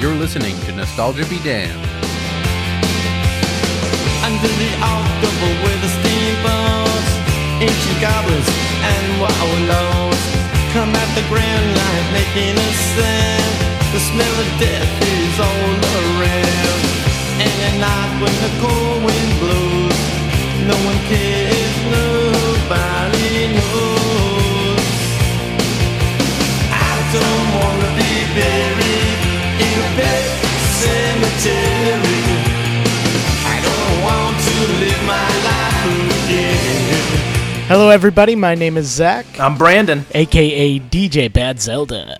You're listening to Nostalgia Be Damned. Under the October with the steamboats, ancient goblins and wallows come at the grand light making a sound. The smell of death is all around. And at night when the cold wind blows, no one cares, nobody knows. I don't wanna be buried Hello, everybody. My name is Zach, I'm Brandon. aka DJ Bad Zelda.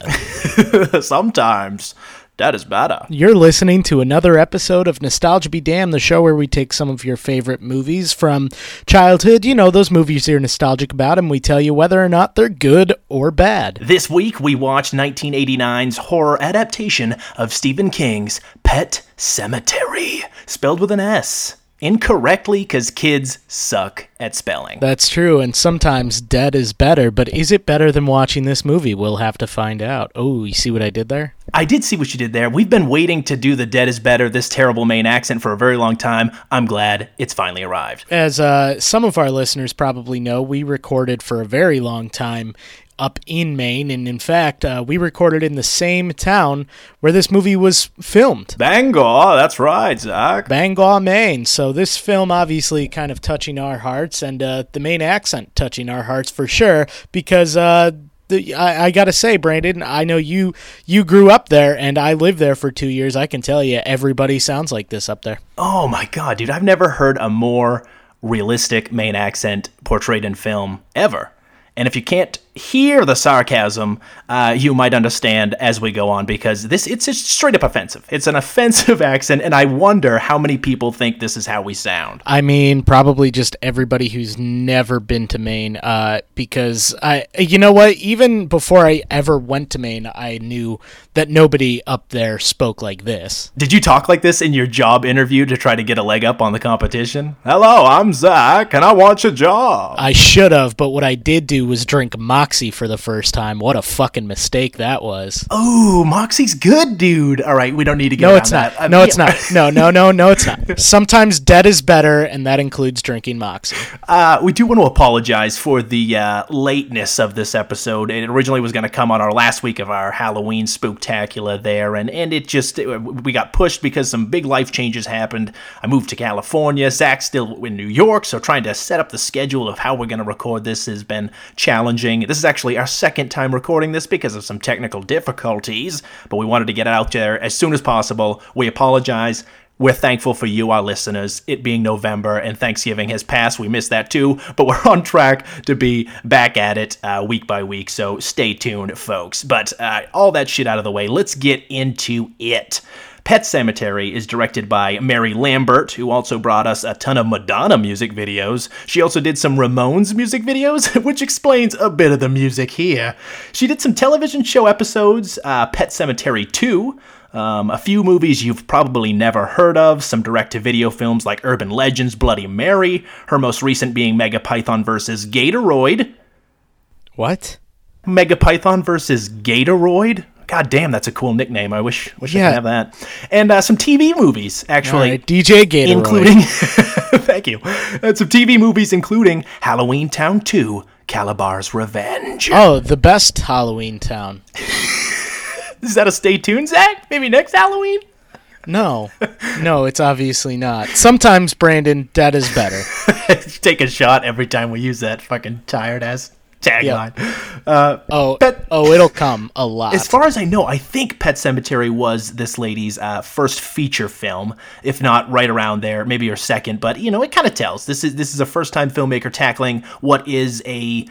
Sometimes that is better. Uh. You're listening to another episode of Nostalgia Be Damned, the show where we take some of your favorite movies from childhood. You know, those movies you're nostalgic about, and we tell you whether or not they're good or bad. This week we watched 1989's horror adaptation of Stephen King's Pet Cemetery, spelled with an S. Incorrectly, because kids suck at spelling. That's true, and sometimes dead is better, but is it better than watching this movie? We'll have to find out. Oh, you see what I did there? I did see what you did there. We've been waiting to do the Dead is Better, this terrible main accent for a very long time. I'm glad it's finally arrived. As uh, some of our listeners probably know, we recorded for a very long time up in Maine, and in fact, uh, we recorded in the same town where this movie was filmed. Bangor, that's right, Zach. Bangor, Maine. So this film obviously kind of touching our hearts, and uh, the main accent touching our hearts for sure. Because uh, the, I, I gotta say, Brandon, I know you you grew up there, and I lived there for two years. I can tell you, everybody sounds like this up there. Oh my god, dude, I've never heard a more realistic Maine accent portrayed in film ever. And if you can't hear the sarcasm, uh, you might understand as we go on because this it's just straight up offensive. It's an offensive accent, and I wonder how many people think this is how we sound. I mean, probably just everybody who's never been to Maine. Uh, because I, you know what? Even before I ever went to Maine, I knew that nobody up there spoke like this. Did you talk like this in your job interview to try to get a leg up on the competition? Hello, I'm Zach, and I want your job. I should have, but what I did do was drink Moxie for the first time. What a fucking mistake that was. Oh, Moxie's good, dude. All right, we don't need to get No, it's not. that. No, it's not. No, no, no, no, it's not. Sometimes dead is better, and that includes drinking Moxie. Uh, we do want to apologize for the uh, lateness of this episode. It originally was going to come on our last week of our Halloween spooktacular there, and, and it just it- we got pushed because some big life changes happened. I moved to California. Zach's still in New York, so trying to set up the schedule of how we're going to record this has been challenging. This is actually our second time recording this because of some technical difficulties, but we wanted to get it out there as soon as possible. We apologize. We're thankful for you, our listeners. It being November and Thanksgiving has passed. We missed that too, but we're on track to be back at it uh, week by week. So stay tuned, folks. But uh, all that shit out of the way, let's get into it. Pet Cemetery is directed by Mary Lambert, who also brought us a ton of Madonna music videos. She also did some Ramones music videos, which explains a bit of the music here. She did some television show episodes, uh, Pet Cemetery 2, um, a few movies you've probably never heard of, some direct to video films like Urban Legends, Bloody Mary, her most recent being Megapython vs. Gatoroid. What? Megapython versus Gatoroid? God damn, that's a cool nickname. I wish wish I could have that. And uh, some TV movies, actually. right, DJ Gatorade. Including, thank you, uh, some TV movies, including Halloween Town 2, Calabar's Revenge. Oh, the best Halloween town. Is that a stay tuned, Zach? Maybe next Halloween? No, no, it's obviously not. Sometimes, Brandon, dead is better. Take a shot every time we use that fucking tired ass tagline. Oh, But- oh, it'll come a lot. As far as I know, I think Pet Cemetery was this lady's uh, first feature film, if not right around there, maybe her second. But you know, it kind of tells. This is this is a first time filmmaker tackling what is a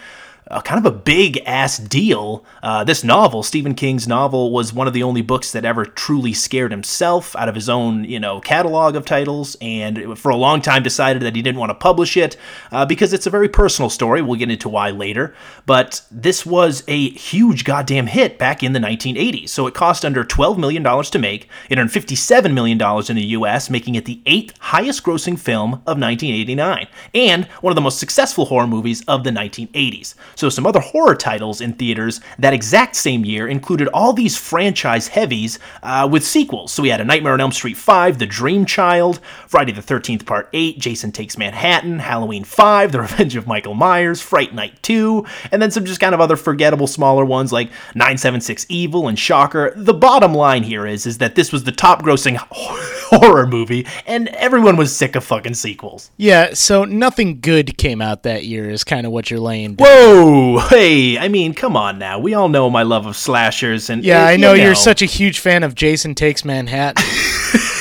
kind of a big ass deal. Uh, this novel, Stephen King's novel, was one of the only books that ever truly scared himself out of his own, you know, catalog of titles, and for a long time decided that he didn't want to publish it uh, because it's a very personal story. We'll get into why later. But this was a huge goddamn hit back in the 1980s. So it cost under $12 million to make. It earned $57 million in the US, making it the eighth highest grossing film of 1989, and one of the most successful horror movies of the 1980s. So some other horror titles in theaters that exact same year included all these franchise heavies uh, with sequels. So we had A Nightmare on Elm Street 5, The Dream Child, Friday the 13th Part 8, Jason Takes Manhattan, Halloween 5, The Revenge of Michael Myers, Fright Night 2, and then some just kind of other forgettable smaller ones like 976 Evil and Shocker. The bottom line here is, is that this was the top grossing horror movie, and everyone was sick of fucking sequels. Yeah, so nothing good came out that year is kind of what you're laying down. Whoa! Hey, I mean, come on now. We all know my love of slashers, and Yeah, uh, I know you you're such a huge fan of Jason Takes Manhattan.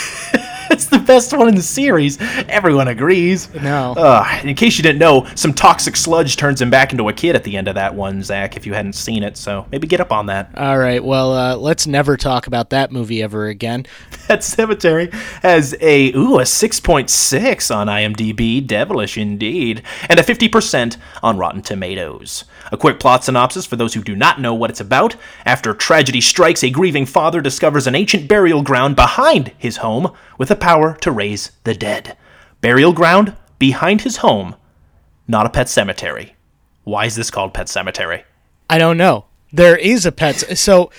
Best one in the series. Everyone agrees. No. Uh, in case you didn't know, some toxic sludge turns him back into a kid at the end of that one, Zach. If you hadn't seen it, so maybe get up on that. All right, well, uh, let's never talk about that movie ever again. That cemetery has a ooh a six point six on IMDb, devilish indeed, and a fifty percent on Rotten Tomatoes. A quick plot synopsis for those who do not know what it's about. After tragedy strikes, a grieving father discovers an ancient burial ground behind his home with the power to raise the dead. Burial ground behind his home, not a pet cemetery. Why is this called Pet Cemetery? I don't know. There is a pet. So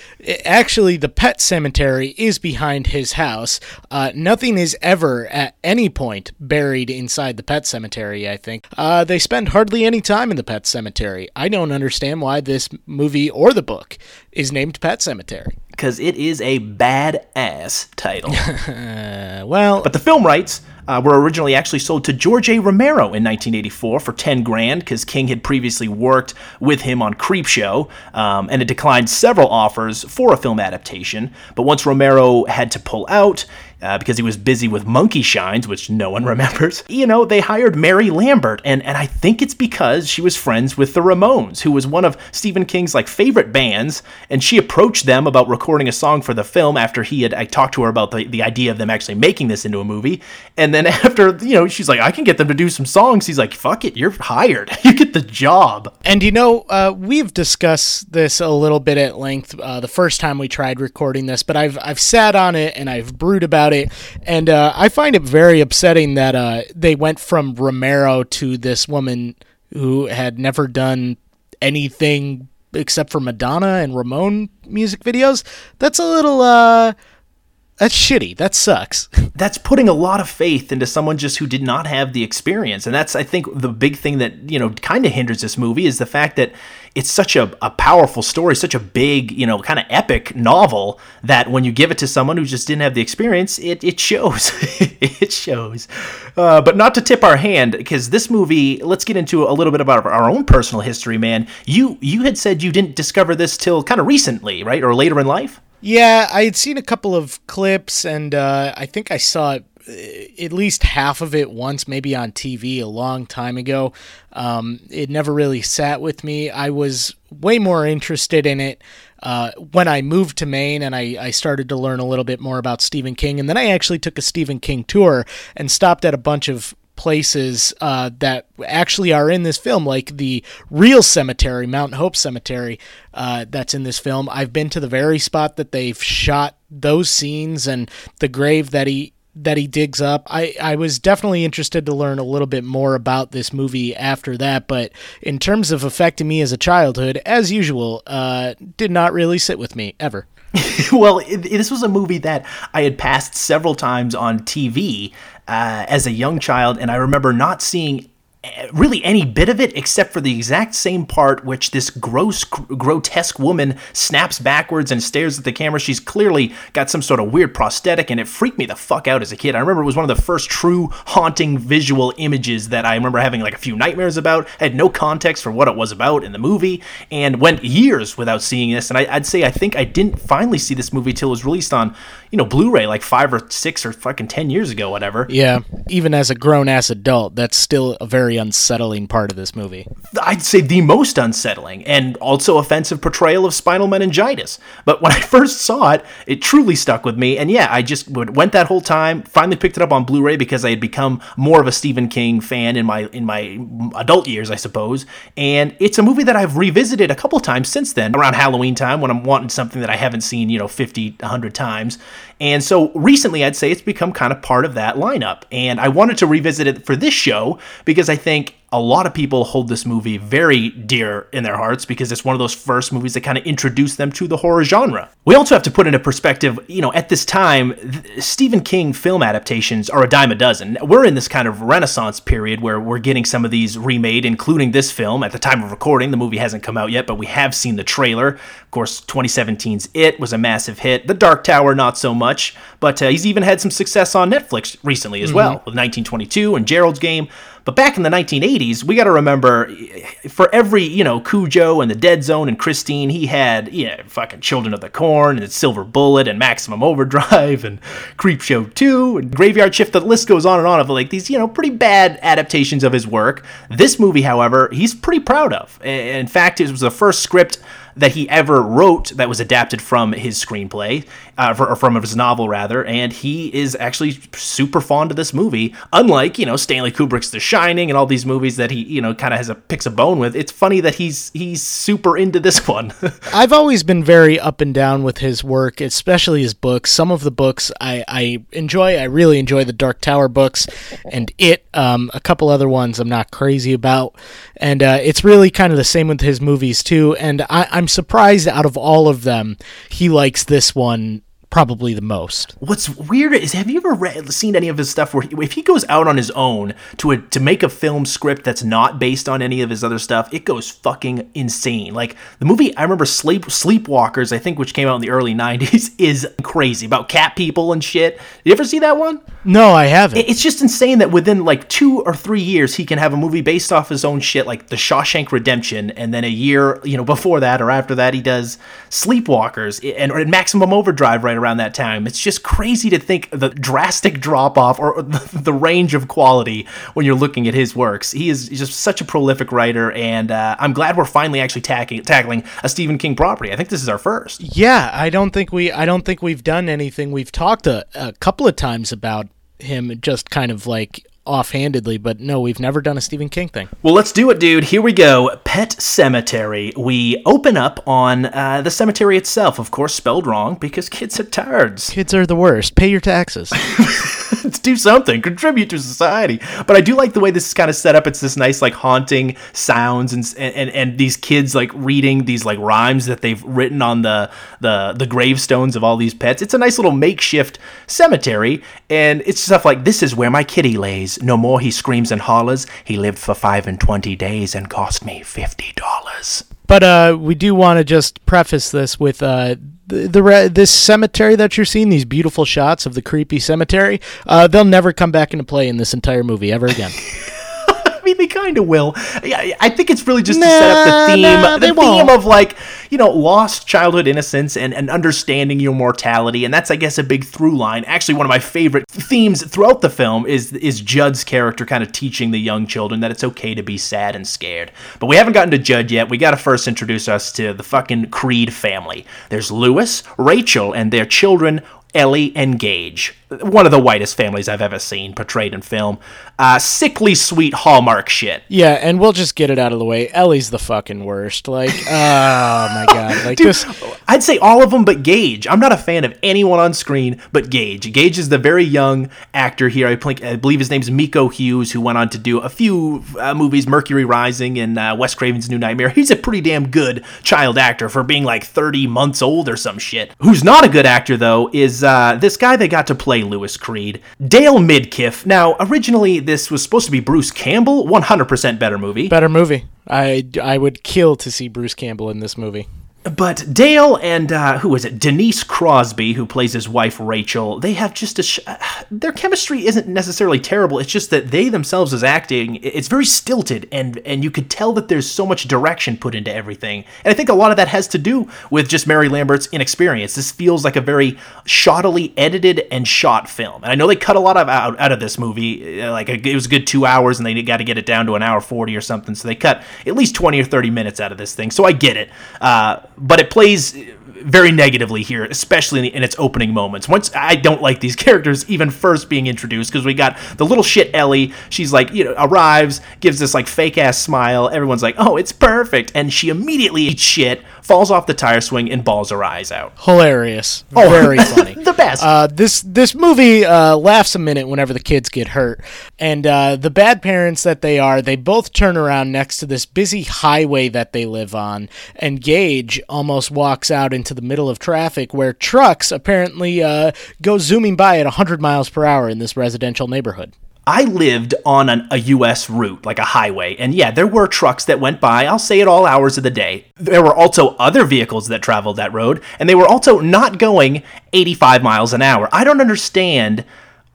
actually, the pet cemetery is behind his house. Uh, nothing is ever at any point buried inside the pet cemetery. I think uh, they spend hardly any time in the pet cemetery. I don't understand why this movie or the book is named Pet Cemetery. Because it is a badass title. Well, But the film rights uh, were originally actually sold to George A. Romero in 1984 for 10 grand because King had previously worked with him on Creepshow, um, and had declined several offers for a film adaptation. But once Romero had to pull out, uh, because he was busy with Monkey Shines, which no one remembers. You know, they hired Mary Lambert, and, and I think it's because she was friends with the Ramones, who was one of Stephen King's like favorite bands, and she approached them about recording a song for the film after he had I talked to her about the, the idea of them actually making this into a movie. And then after, you know, she's like, I can get them to do some songs. He's like, fuck it, you're hired. You get the job. And you know, uh, we've discussed this a little bit at length uh, the first time we tried recording this, but I've I've sat on it and I've brewed about it, and uh, I find it very upsetting that uh, they went from Romero to this woman who had never done anything except for Madonna and Ramon music videos. That's a little uh, that's shitty. That sucks. that's putting a lot of faith into someone just who did not have the experience. And that's i think the big thing that you know kind of hinders this movie is the fact that it's such a, a powerful story such a big you know kind of epic novel that when you give it to someone who just didn't have the experience it, it shows. It shows. Uh, but not to tip our hand because this movie let's get into a little bit about our own personal history man. You you had said you didn't discover this till kind of recently right? Or later in life Yeah, I had seen a couple of clips, and uh, I think I saw uh, at least half of it once, maybe on TV a long time ago. Um, it never really sat with me. I was way more interested in it uh, when I moved to Maine and I, I started to learn a little bit more about Stephen King. And then I actually took a Stephen King tour and stopped at a bunch of places uh, that actually are in this film, like the real cemetery, Mount Hope Cemetery, uh, that's in this film. I've been to the very spot that they've shot those scenes and the grave that he that he digs up. I, I was definitely interested to learn a little bit more about this movie after that, but in terms of affecting me as a childhood, as usual, uh, did not really sit with me ever. well, it, this was a movie that I had passed several times on TV uh, as a young child, and I remember not seeing eh, really any bit of it except for the exact same part which this gross grotesque woman snaps backwards and stares at the camera. She's clearly got some sort of weird prosthetic and it freaked me the fuck out as a kid. I remember it was one of the first true haunting visual images that i remember having like a few nightmares about. I had no context for what it was about in the movie and went years without seeing this. And I, i'd say i think i didn't finally see this movie till it was released on you know blu-ray like five or six or fucking ten years ago whatever Yeah, even as a grown ass adult, that's still a very unsettling part of this movie. I'd say the most unsettling and also offensive portrayal of spinal meningitis. But when I first saw it, it truly stuck with me. And yeah, I just would, went that whole time. Finally picked it up on Blu-ray because I had become more of a Stephen King fan in my in my adult years, I suppose. And it's a movie that I've revisited a couple times since then, around Halloween time when I'm wanting something that I haven't seen, you know, 50, 100 times. And so recently, I'd say it's become kind of part of that lineup. And I wanted to revisit it for this show because I think a lot of people hold this movie very dear in their hearts because it's one of those first movies that kind of introduced them to the horror genre. We also have to put into perspective, you know, at this time, th- Stephen King film adaptations are a dime a dozen. We're in this kind of renaissance period where we're getting some of these remade, including this film. At the time of recording, the movie hasn't come out yet, but we have seen the trailer. Of course, 2017's It was a massive hit. The Dark Tower, not so much, but uh, he's even had some success on Netflix recently as well, with 1922 and Gerald's Game. But back in the 1980s, we got to remember for every, you know, Cujo and the Dead Zone and Christine, he had, yeah, fucking Children of the Corn and Silver Bullet and Maximum Overdrive and Creepshow 2 and Graveyard Shift. The list goes on and on of like these, you know, pretty bad adaptations of his work. This movie, however, he's pretty proud of. In fact, it was the first script that he ever wrote that was adapted from his screenplay, uh, or from his novel rather, and he is actually super fond of this movie. Unlike you know Stanley Kubrick's The Shining and all these movies that he you know kind of has a picks a bone with. It's funny that he's he's super into this one. I've always been very up and down with his work, especially his books. Some of the books I, I enjoy. I really enjoy the Dark Tower books and it. Um, a couple other ones I'm not crazy about, and uh, it's really kind of the same with his movies too. And I, I'm surprised out of all of them, he likes this one probably the most. What's weird is have you ever read, seen any of his stuff where he, if he goes out on his own to a, to make a film script that's not based on any of his other stuff, it goes fucking insane. Like the movie I remember Sleep Sleepwalkers, I think which came out in the early 90s is crazy about cat people and shit. Did you ever see that one? No, I haven't. It's just insane that within like 2 or 3 years he can have a movie based off his own shit like The Shawshank Redemption and then a year, you know, before that or after that he does Sleepwalkers and, and Maximum Overdrive right around that time. It's just crazy to think the drastic drop off or the, the range of quality when you're looking at his works. He is just such a prolific writer, and uh, I'm glad we're finally actually tackling tackling a Stephen King property. I think this is our first. Yeah, I don't think we I don't think we've done anything. We've talked a, a couple of times about him just kind of like offhandedly, but no, we've never done a Stephen King thing. Well, let's do it, dude. Here we go. Pet Cemetery. We open up on uh, the cemetery itself, of course, spelled wrong because kids are tards. Kids are the worst. Pay your taxes. Do something. Contribute to society. But I do like the way this is kind of set up. It's this nice, like, haunting sounds and and and these kids like reading these like rhymes that they've written on the the the gravestones of all these pets. It's a nice little makeshift cemetery, and it's stuff like this is where my kitty lays. No more he screams and hollers. He lived for five and twenty days and cost me fifty dollars. But uh, we do want to just preface this with uh, the, the this cemetery that you're seeing, these beautiful shots of the creepy cemetery. Uh, they'll never come back into play in this entire movie ever again. Mean, they kind of will. I think it's really just to set up the theme, nah, the theme won't. of like you know lost childhood innocence and, and understanding your mortality, and that's I guess a big through line. Actually, one of my favorite themes throughout the film is is Judd's character kind of teaching the young children that it's okay to be sad and scared. But we haven't gotten to Judd yet. We got to first introduce us to the fucking Creed family. There's Lewis, Rachel, and their children. Ellie and Gage, one of the whitest families I've ever seen portrayed in film. Uh, sickly sweet Hallmark shit. yeah, and we'll just get it out of the way. Ellie's the fucking worst. Like, oh my god, like Dude, this. I'd say all of them but Gage. I'm not a fan of anyone on screen but Gage. Gage is the very young actor here. I, think, I believe his name's Miko Hughes, who went on to do a few uh, movies, Mercury Rising and uh, Wes Craven's New Nightmare. He's a pretty damn good child actor for being like 30 months old or some shit. Who's not a good actor, though, is uh, this guy they got to play Lewis Creed, Dale Midkiff. Now, originally, this was supposed to be Bruce Campbell, 100% better movie. Better movie. I, I would kill to see Bruce Campbell in this movie. But Dale and uh, who is it? Denise Crosby, who plays his wife Rachel, they have just a. Sh- their chemistry isn't necessarily terrible. It's just that they themselves, as acting, it's very stilted, and and you could tell that there's so much direction put into everything. And I think a lot of that has to do with just Mary Lambert's inexperience. This feels like a very shoddily edited and shot film. And I know they cut a lot of out, out of this movie. uh, Like it was a good two hours, and they got to get it down to an hour forty or something. So they cut at least twenty or thirty minutes out of this thing. So I get it. Uh, but it plays very negatively here, especially in, the, in its opening moments. Once I don't like these characters even first being introduced because we got the little shit Ellie. She's like, you know, arrives, gives this like fake ass smile. Everyone's like, oh, it's perfect, and she immediately eats shit falls off the tire swing, and balls her eyes out. Hilarious. Oh, Very funny. the best. Uh, this this movie uh, laughs a minute whenever the kids get hurt, and uh, the bad parents that they are, they both turn around next to this busy highway that they live on, and Gage almost walks out into the middle of traffic where trucks apparently uh, go zooming by at 100 miles per hour in this residential neighborhood. I lived on an, a U.S. route, like a highway, and yeah, there were trucks that went by, I'll say at all hours of the day. There were also other vehicles that traveled that road, and they were also not going 85 miles an hour. I don't understand.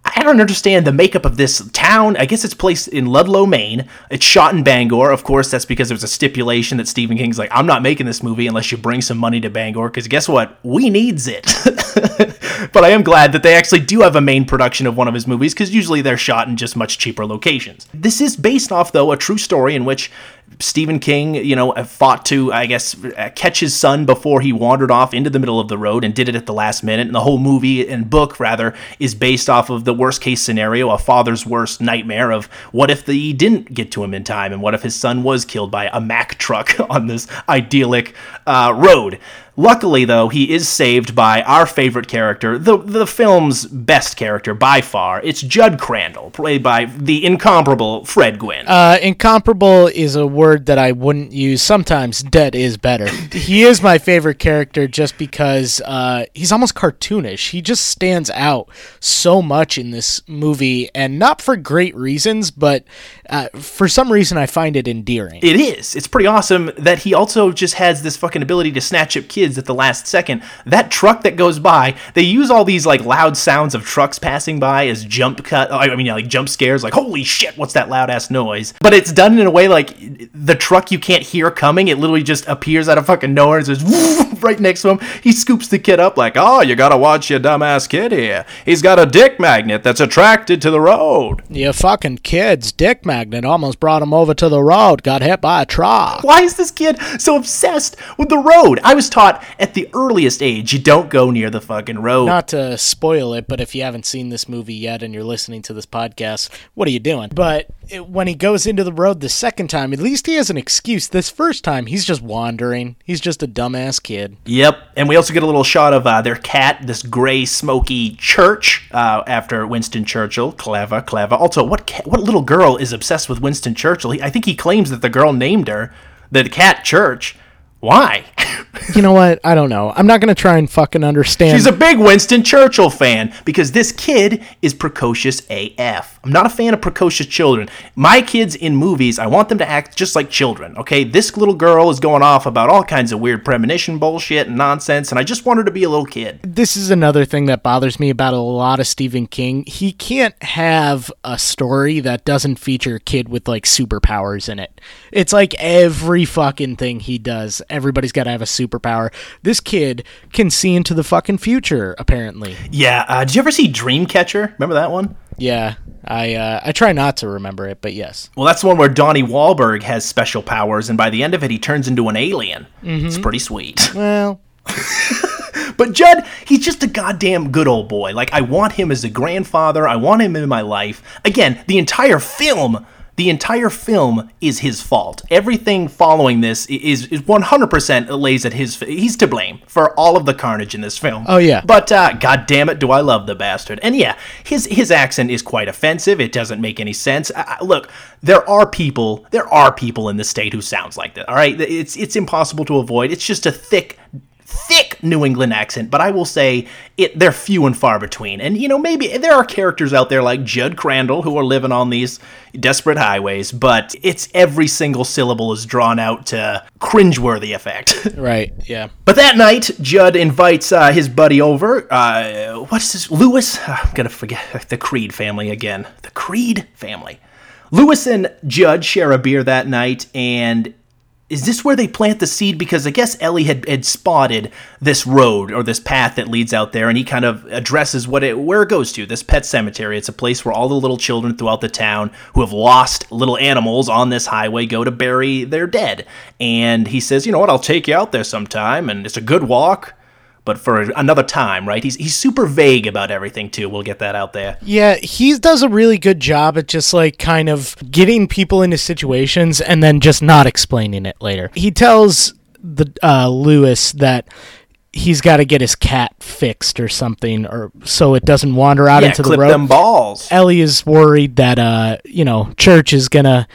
I don't understand the makeup of this town. I guess it's placed in Ludlow, Maine. It's shot in Bangor. Of course, that's because there was a stipulation that Stephen King's like, I'm not making this movie unless you bring some money to Bangor, because guess what? We needs it. but I am glad that they actually do have a main production of one of his movies because usually they're shot in just much cheaper locations. This is based off, though, a true story in which Stephen King, you know, fought to, I guess, catch his son before he wandered off into the middle of the road and did it at the last minute. And the whole movie and book, rather, is based off of the worst case scenario, a father's worst nightmare of what if he didn't get to him in time and what if his son was killed by a Mack truck on this idyllic uh, road. Luckily, though, he is saved by our favorite character, the the film's best character by far. It's Judd Crandall, played by the incomparable Fred Gwynn. Uh, incomparable is a word that I wouldn't use. Sometimes dead is better. he is my favorite character just because uh, he's almost cartoonish. He just stands out so much in this movie, and not for great reasons, but uh, for some reason I find it endearing. It is. It's pretty awesome that he also just has this fucking ability to snatch up kids at the last second. That truck that goes by, they use all these like loud sounds of trucks passing by as jump cut. I mean, like jump scares. Like holy shit, what's that loud ass noise? But it's done in a way like the truck you can't hear coming. It literally just appears out of fucking nowhere and just right next to him. He scoops the kid up like, oh, you gotta watch your dumbass kid here. He's got a dick magnet that's attracted to the road. You fucking kids, dick magnet almost brought him over to the road. Got hit by a truck. Why is this kid so obsessed with the road? I was taught at the earliest age you don't go near the fucking road. Not to spoil it, but if you haven't seen this movie yet and you're listening to this podcast, what are you doing? But it, when he goes into the road the second time, at least he has an excuse. This first time, he's just wandering. He's just a dumbass kid. Yep. And we also get a little shot of uh, their cat, this gray, smoky church uh, after Winston Churchill. Clever, clever. Also, what cat, what little girl is obsessed with Winston Churchill? He, I think he claims that the girl named her the cat Church. Why? you know what? I don't know. I'm not going to try and fucking understand. She's a big Winston Churchill fan because this kid is precocious AF. I'm not a fan of precocious children. My kids in movies, I want them to act just like children, okay? This little girl is going off about all kinds of weird premonition bullshit and nonsense, and I just want her to be a little kid. This is another thing that bothers me about a lot of Stephen King. He can't have a story that doesn't feature a kid with like superpowers in it. It's like every fucking thing he does, everybody's got to have a superpower. This kid can see into the fucking future, apparently. Yeah. Uh, did you ever see Dreamcatcher? Remember that one? Yeah, I uh, I try not to remember it, but yes. Well, that's the one where Donnie Wahlberg has special powers, and by the end of it, he turns into an alien. Mm-hmm. It's pretty sweet. Well, but Judd, he's just a goddamn good old boy. Like I want him as a grandfather. I want him in my life. Again, the entire film the entire film is his fault. Everything following this is, is 100% lays at his. He's to blame for all of the carnage in this film. Oh yeah. But uh, god damn it, do I love the bastard? And yeah, his his accent is quite offensive. It doesn't make any sense. I, I, look, there are people, there are people in the state who sounds like that. All right, it's it's impossible to avoid. It's just a thick thick New England accent, but I will say it they're few and far between. And you know, maybe there are characters out there like Judd Crandall who are living on these desperate highways, but it's every single syllable is drawn out to cringeworthy effect. right, yeah. But that night, Judd invites uh, his buddy over. Uh, what's this? Lewis? I'm gonna forget the Creed family again. The Creed family. Lewis and Judd share a beer that night, and is this where they plant the seed? Because I guess Ellie had, had spotted this road or this path that leads out there, and he kind of addresses what it where it goes to. This pet cemetery. It's a place where all the little children throughout the town who have lost little animals on this highway go to bury their dead. And he says, you know what? I'll take you out there sometime, and it's a good walk but for another time, right? He's he's super vague about everything too. We'll get that out there. Yeah, he does a really good job at just like kind of getting people into situations and then just not explaining it later. He tells the uh, Lewis that he's got to get his cat fixed or something, or so it doesn't wander out Yeah, into the clip road. them balls. Ellie is worried that uh, you know, Church is gonna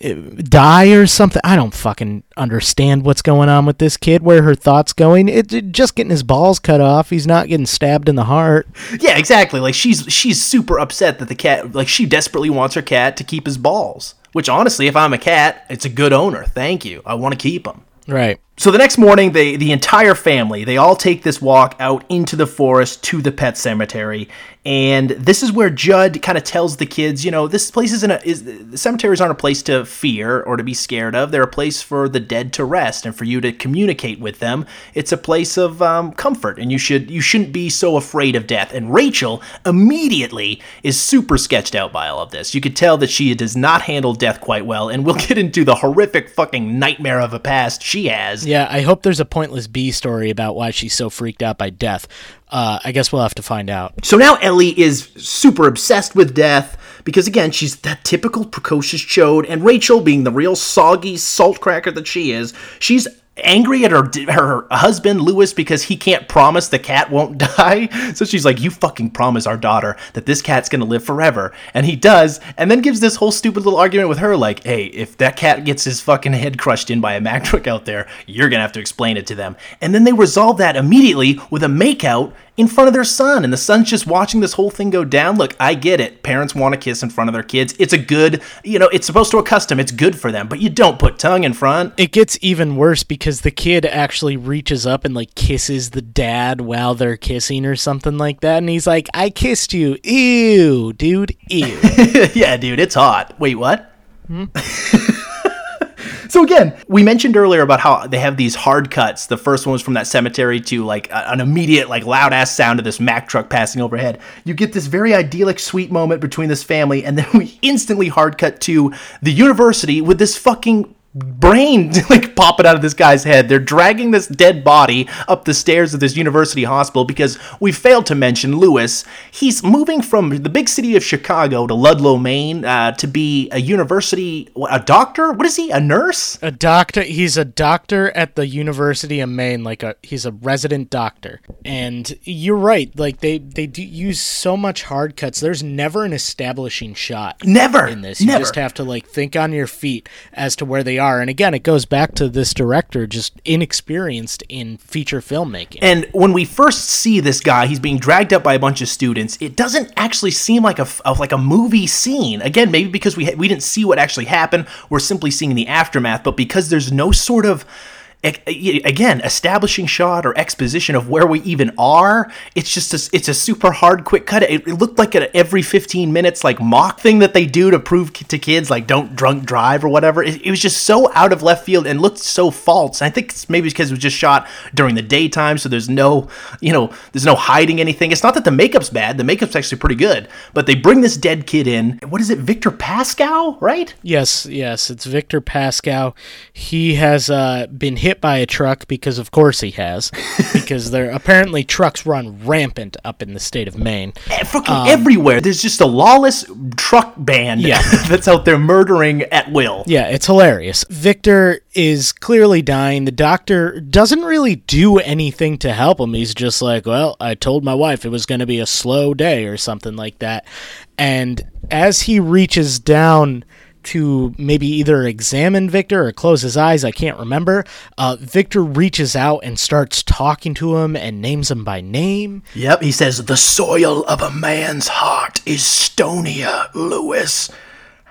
die or something. I don't fucking understand what's going on with this kid. Where her thoughts going? It, it- just getting his balls cut off. He's not getting stabbed in the heart. Yeah, exactly. Like she's she's super upset that the cat like she desperately wants her cat to keep his balls. Which honestly, if I'm a cat, it's a good owner. Thank you. I want to keep them. Right. So the next morning, they the entire family they all take this walk out into the forest to the pet cemetery, and this is where Judd kind of tells the kids, you know, this place isn't a is the cemeteries aren't a place to fear or to be scared of. They're a place for the dead to rest and for you to communicate with them. It's a place of um, comfort, and you should you shouldn't be so afraid of death. And Rachel immediately is super sketched out by all of this. You could tell that she does not handle death quite well, and we'll get into the horrific fucking nightmare of a past she has. Yeah, I hope there's a pointless B story about why she's so freaked out by death. Uh, I guess we'll have to find out. So now Ellie is super obsessed with death because again she's that typical precocious chode, and Rachel, being the real soggy salt cracker that she is, she's angry at her her husband Lewis because he can't promise the cat won't die. So she's like, "You fucking promise our daughter that this cat's gonna live forever," and he does, and then gives this whole stupid little argument with her, like, "Hey, if that cat gets his fucking head crushed in by a Mack truck out there, you're gonna have to explain it to them." And then they resolve that immediately with a makeout in front of their son, and the son's just watching this whole thing go down. Look, I get it. Parents want to kiss in front of their kids. It's a good, you know, it's supposed to accustom. It's good for them, but you don't put tongue in front. It gets even worse because the kid actually reaches up and like kisses the dad while they're kissing or something like that, and he's like, "I kissed you." Ew, dude. Ew. yeah, dude, it's hot. Wait, what? Hmm? so again, we mentioned earlier about how they have these hard cuts. The first one was from that cemetery to like an immediate, like loud ass sound of this Mack truck passing overhead. You get this very idyllic, sweet moment between this family, and then we instantly hard cut to the university with this fucking brain like popping out of this guy's head. They're dragging this dead body up the stairs of this university hospital because we failed to mention Lewis. He's moving from the big city of Chicago to Ludlow, Maine, uh, to be a university, a doctor. What is he? A nurse? a doctor. He's a doctor at the University of Maine. Like a he's a resident doctor. And you're right. Like they they do use so much hard cuts. There's never an establishing shot. Never. in this. You Never. just have to like think on your feet as to where they are. And again, it goes back to this director just inexperienced in feature filmmaking. And when we first see this guy, he's being dragged up by a bunch of students. It doesn't actually seem like a like a movie scene. Again, maybe because we we didn't see what actually happened. We're simply seeing the aftermath. But because there's no sort of again establishing shot or exposition of where we even are it's just a, it's a super hard quick cut. It, it looked like an every 15 minutes like mock thing that they do to prove to kids like don't drunk drive or whatever it, it was just so out of left field and looked so false. I think maybe because it was just shot during the daytime so there's no you know there's no hiding anything. It's not that the makeup's bad the makeup's actually pretty good but they bring this dead kid in. What is it victor pascal right? Yes, yes, it's Victor Pascal. He has uh, been hit by a truck because, of course, he has. because there apparently trucks run rampant up in the state of Maine. Eh, fucking everywhere. There's just a lawless truck band Yeah. that's out there murdering at will. Yeah, it's hilarious. Victor is clearly dying. The doctor doesn't really do anything to help him. He's just like, well, I told my wife it was going to be a slow day or something like that. And as he reaches down to maybe either examine Victor or close his eyes, I can't remember, uh, Victor reaches out and starts talking to him and names him by name. Yep, he says, The soil of a man's heart is stonier, Lewis.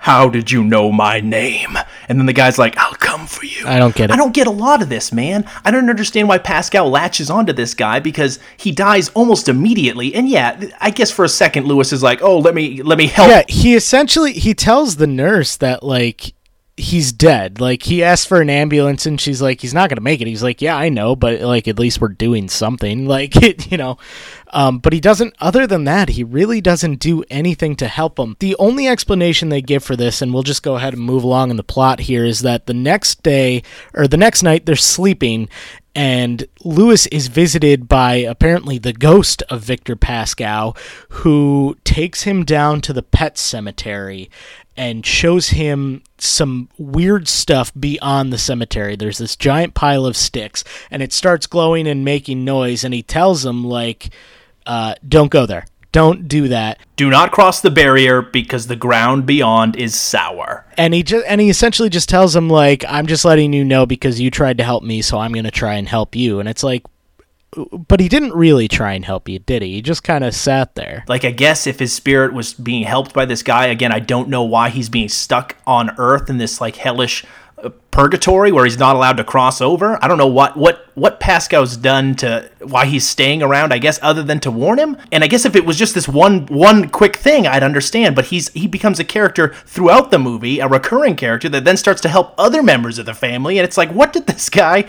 How did you know my name? And then the guy's like, I'll come for you. I don't get it. I don't get a lot of this, man. I don't understand why Pascal latches onto this guy because he dies almost immediately. And yeah, I guess for a second Lewis is like, "Oh, let me let me help Yeah, he essentially he tells the nurse that like he's dead. Like he asked for an ambulance and she's like he's not going to make it. He's like, "Yeah, I know, but like at least we're doing something." Like, it, you know, um but he doesn't other than that, he really doesn't do anything to help him. The only explanation they give for this and we'll just go ahead and move along in the plot here is that the next day or the next night they're sleeping and Lewis is visited by apparently the ghost of Victor Pascal, who takes him down to the pet cemetery and shows him some weird stuff beyond the cemetery. There's this giant pile of sticks, and it starts glowing and making noise, and he tells him, like, uh, don't go there. Don't do that. Do not cross the barrier because the ground beyond is sour. And he just and he essentially just tells him like, I'm just letting you know because you tried to help me, so I'm gonna try and help you. And it's like but he didn't really try and help you, did he? He just kind of sat there. Like, I guess if his spirit was being helped by this guy, again, I don't know why he's being stuck on Earth in this, like, hellish purgatory where he's not allowed to cross over. I don't know what what what Pascal's done to why he's staying around. I guess other than to warn him. And I guess if it was just this one one quick thing, I'd understand. But he's he becomes a character throughout the movie, a recurring character that then starts to help other members of the family. And it's like, what did this guy?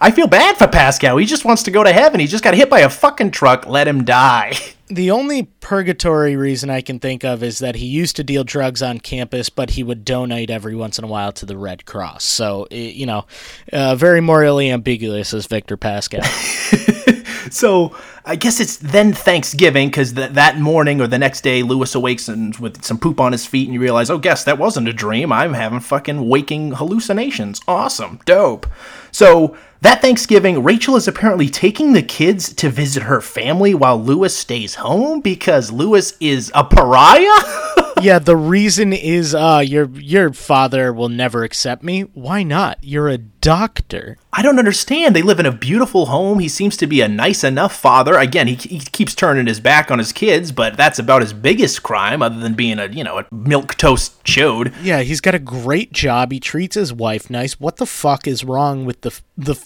I feel bad for Pascal. He just wants to go to heaven. He just got hit by a fucking truck. Let him die. The only purgatory reason I can think of is that he used to deal drugs on campus, but he would donate every once in a while to the Red Cross. So, you know, uh, very morally ambiguous as Victor Pascal. so I guess it's then Thanksgiving because th- that morning or the next day, Lewis awakes and with some poop on his feet, and you realize, oh, guess that wasn't a dream. I'm having fucking waking hallucinations. Awesome, dope. So that Thanksgiving, Rachel is apparently taking the kids to visit her family while Lewis stays home because Lewis is a pariah. yeah, the reason is uh your your father will never accept me. Why not? You're a doctor. I don't understand. They live in a beautiful home. He seems to be a nice enough father. Again, he, he keeps turning his back on his kids, but that's about his biggest crime, other than being a you know a milk toast chode. Yeah, he's got a great job. He treats his wife nice. What the fuck is wrong with the the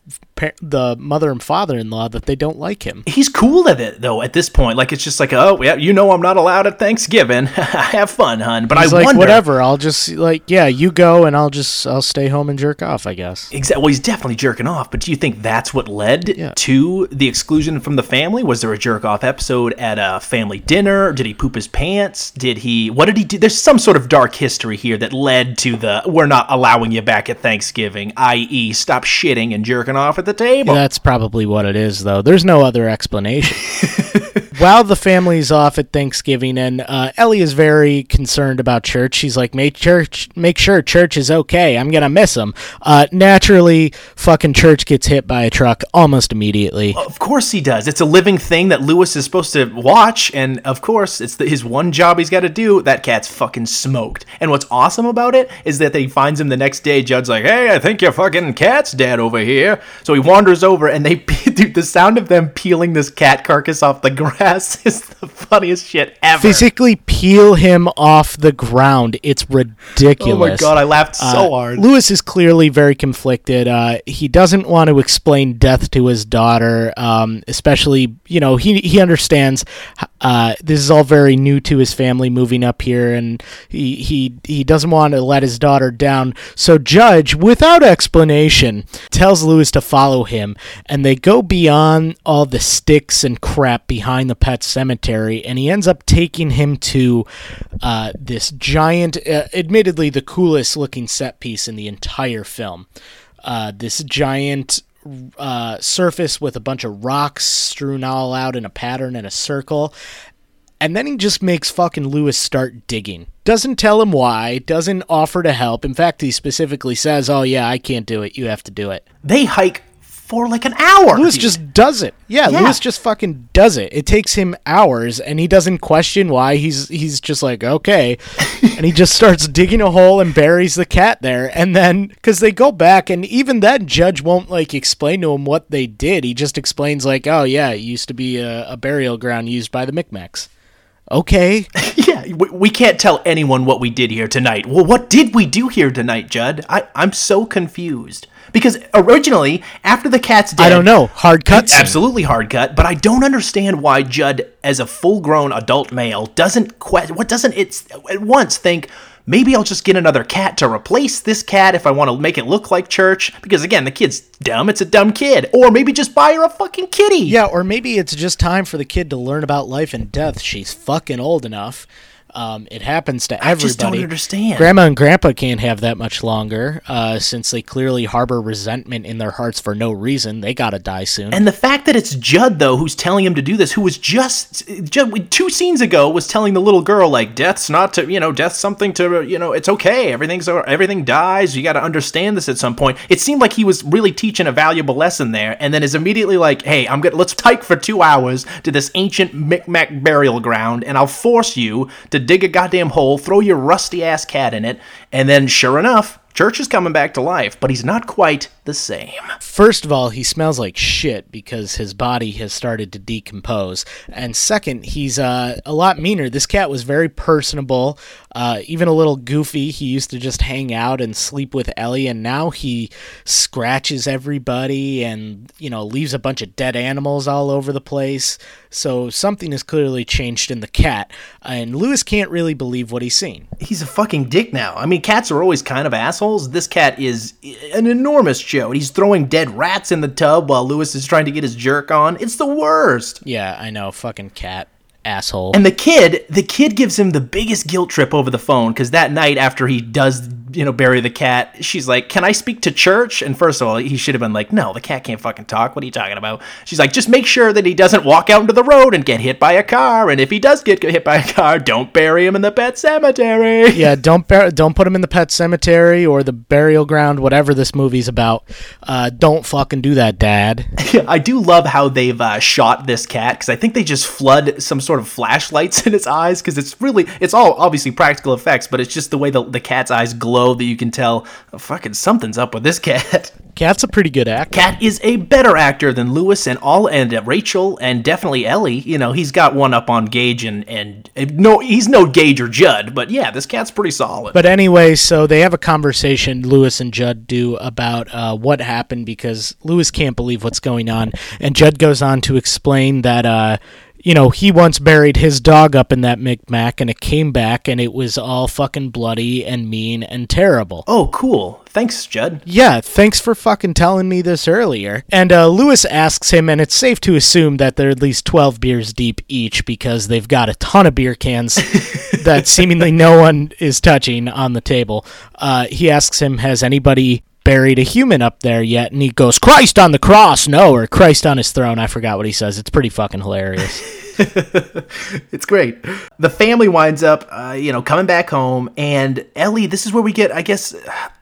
the mother and father-in-law that they don't like him? He's cool at it though. At this point, like it's just like, oh yeah, you know, I'm not allowed at Thanksgiving. Have fun, hun. But he's I like, wonder. whatever. I'll just like, yeah, you go, and I'll just I'll stay home and jerk off. I guess. Exactly. Well, he's definitely jerking off. But do you think that's what led Yeah. to the exclusion from the family? Was there a jerk off episode at a family dinner? Did he poop his pants? Did he? What did he do? There's some sort of dark history here that led to the we're not allowing you back at Thanksgiving, i.e., stop shitting and jerking off at the table. That's probably what it is, though. There's no other explanation. While the family's off at Thanksgiving, and uh, Ellie is very concerned about church. She's like, "Make church, make sure church is okay. I'm gonna miss him." Uh, naturally, fucking church gets hit by a truck almost immediately. Of course he does. It's a living thing that Lewis is supposed to watch, and of course it's the, his one job he's got to do. That cat's fucking smoked. And what's awesome about it is that they finds him the next day. Judd's like, "Hey, I think your fucking cat's dead over here." So he wanders over, and they dude, the sound of them peeling this cat carcass off the grass is the funniest shit ever. Physically peel him off the ground. It's ridiculous. Oh my god, I laughed so Uh, hard. Lewis is clearly very conflicted. Uh, he doesn't want to explain death to his daughter, um, especially you know he he understands uh, this is all very new to his family moving up here, and he he he doesn't want to let his daughter down. So Judge, without explanation, tells Lewis to follow him, and they go beyond all the sticks and crap behind the pet cemetery, and he ends up taking him to uh, this giant, uh, admittedly the coolest looking set piece in the entire film. Uh, this giant uh, surface with a bunch of rocks strewn all out in a pattern in a circle. And then he just makes fucking Lewis start digging. Doesn't tell him why, doesn't offer to help. In fact, he specifically says, Oh, yeah, I can't do it. You have to do it. They hike for like an hour. Lewis just does it. Yeah, Yeah. Lewis just fucking does it. It takes him hours, and he doesn't question why. He's he's just like okay, and he just starts digging a hole and buries the cat there. And then because they go back, and even that Judge won't like explain to him what they did. He just explains like, oh yeah, it used to be a, a burial ground used by the Micmacs. Okay, Yeah, we, we can't tell anyone what we did here tonight. Well, what did we do here tonight, Judd? I, I'm so confused. Because originally, after the cat's dead, I don't know. Hard cuts. Absolutely hard cut, but I don't understand why Judd, as a full-grown adult male, doesn't que- what doesn't it at once think maybe I'll just get another cat to replace this cat if I want to make it look like church. Because again, the kid's dumb; it's a dumb kid. Or maybe just buy her a fucking kitty. Yeah, or maybe it's just time for the kid to learn about life and death. She's fucking old enough. Um, it happens to I everybody. just don't understand. Grandma and Grandpa can't have that much longer, uh, since they clearly harbor resentment in their hearts for no reason. They gotta die soon. And the fact that it's Judd though who's telling him to do this, who was just, just two scenes ago was telling the little girl like, "Death's not to, you know, death's something to, you know, it's okay. Everything's everything dies. You got to understand this at some point." It seemed like he was really teaching a valuable lesson there, and then is immediately like, "Hey, I'm gonna let's hike for two hours to this ancient Micmac burial ground, and I'll force you to dig a goddamn hole, throw your rusty ass cat in it, and then sure enough." Church is coming back to life, but he's not quite the same. First of all, he smells like shit because his body has started to decompose. And second, he's uh, a lot meaner. This cat was very personable, uh, even a little goofy. He used to just hang out and sleep with Ellie, and now he scratches everybody and, you know, leaves a bunch of dead animals all over the place. So something has clearly changed in the cat, and Lewis can't really believe what he's seen. he's a fucking dick now. I mean, cats are always kind of assholes. This cat is an enormous joke. He's throwing dead rats in the tub while Louis is trying to get his jerk on. It's the worst. Yeah, I know, fucking cat asshole. And the kid, the kid gives him the biggest guilt trip over the phone because that night after he does, you know, bury the cat, she's like, "Can I speak to church?" And first of all, he should have been like, "No, the cat can't fucking talk. What are you talking about?" She's like, "Just make sure that he doesn't walk out into the road and get hit by a car. And if he does get hit by a car, don't bury him in the pet cemetery." yeah, don't bur- don't put him in the pet cemetery or the burial ground, whatever this movie's about. Uh, don't fucking do that, Dad. I do love how they've uh, shot this cat because I think they just flood some sort of flashlights in its eyes because it's really it's all obviously practical effects, but it's just the way the, the cat's eyes glow that you can tell oh, fucking something's up with this cat. Cat's a pretty good actor. Cat is a better actor than Louis and all and uh, Rachel and definitely Ellie. You know he's got one up on Gage and and uh, no he's no Gage or Judd, but yeah this cat's pretty solid. But anyway, so they have a conversation, Louis and Judd do, about uh, what happened because Louis can't believe what's going on. And Judd goes on to explain that, uh, you know, he once buried his dog up in that Micmac and it came back and it was all fucking bloody and mean and terrible. oh cool, thanks Judd. Yeah, thanks for fucking telling me this earlier. And uh, Louis asks him, and it's safe to assume that they're at least 12 beers deep each because they've got a ton of beer cans that seemingly no one is touching on the table. Uh, he asks him, Has anybody buried a human up there yet? And he goes, Christ on the cross, no, or Christ on his throne. I forgot what he says. It's pretty fucking hilarious. it's great. The family winds up, uh, you know, coming back home, and Ellie. This is where we get, I guess,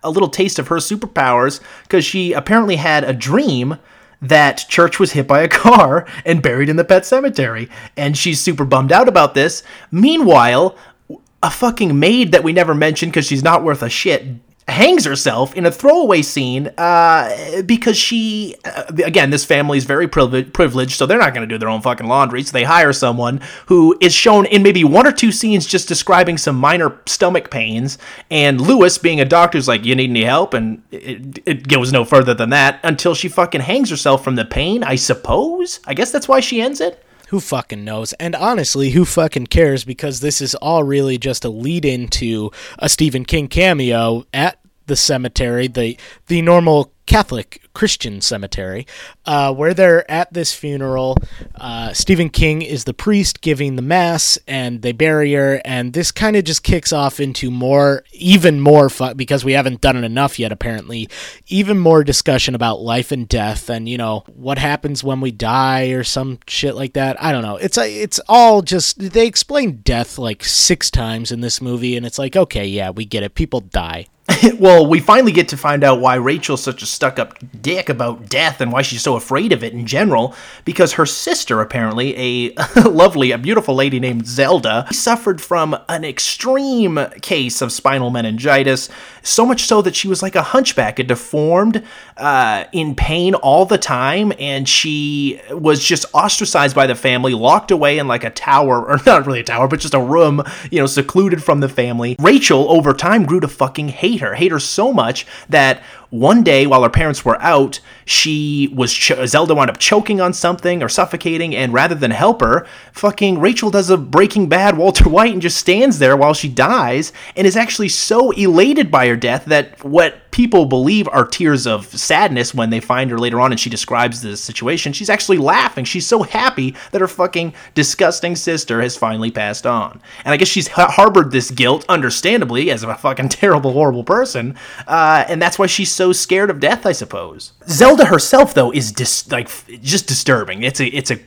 a little taste of her superpowers because she apparently had a dream that Church was hit by a car and buried in the pet cemetery, and she's super bummed out about this. Meanwhile, a fucking maid that we never mentioned because she's not worth a shit hangs herself in a throwaway scene uh, because she uh, again this family is very privi- privileged so they're not going to do their own fucking laundry so they hire someone who is shown in maybe one or two scenes just describing some minor stomach pains and lewis being a doctor is like you need any help? And it, it goes no further than that until she fucking hangs herself from the pain i suppose? I guess that's why she ends it Who fucking knows? And honestly, who fucking cares? Because this is all really just a lead into a Stephen King cameo at the cemetery, the the normal Catholic Christian cemetery, uh, where they're at this funeral. Uh, Stephen King is the priest giving the mass, and they bury her. And this kind of just kicks off into more, even more, because we haven't done it enough yet, apparently, even more discussion about life and death, and you know what happens when we die or some shit like that. I don't know. It's a, it's all just they explain death like six times in this movie, and it's like, okay, yeah, we get it. People die. well, we finally get to find out why Rachel's such a stuck up dick about death and why she's so afraid of it in general. Because her sister, apparently, a lovely, a beautiful lady named Zelda, suffered from an extreme case of spinal meningitis. So much so that she was like a hunchback, a deformed, uh, in pain all the time. And she was just ostracized by the family, locked away in like a tower, or not really a tower, but just a room, you know, secluded from the family. Rachel, over time, grew to fucking hate her, hate her so much that one day while her parents were out, she was Zelda wound up choking on something or suffocating, and rather than help her, fucking Rachel does a Breaking Bad Walter White and just stands there while she dies, and is actually so elated by her death that what people believe are tears of sadness when they find her later on and she describes the situation. She's actually laughing. She's so happy that her fucking disgusting sister has finally passed on. And I guess she's ha- harbored this guilt, understandably, as a fucking terrible, horrible person. Uh, and that's why she's so scared of death, I suppose. Zelda herself, though, is dis- like just disturbing. It's a it's a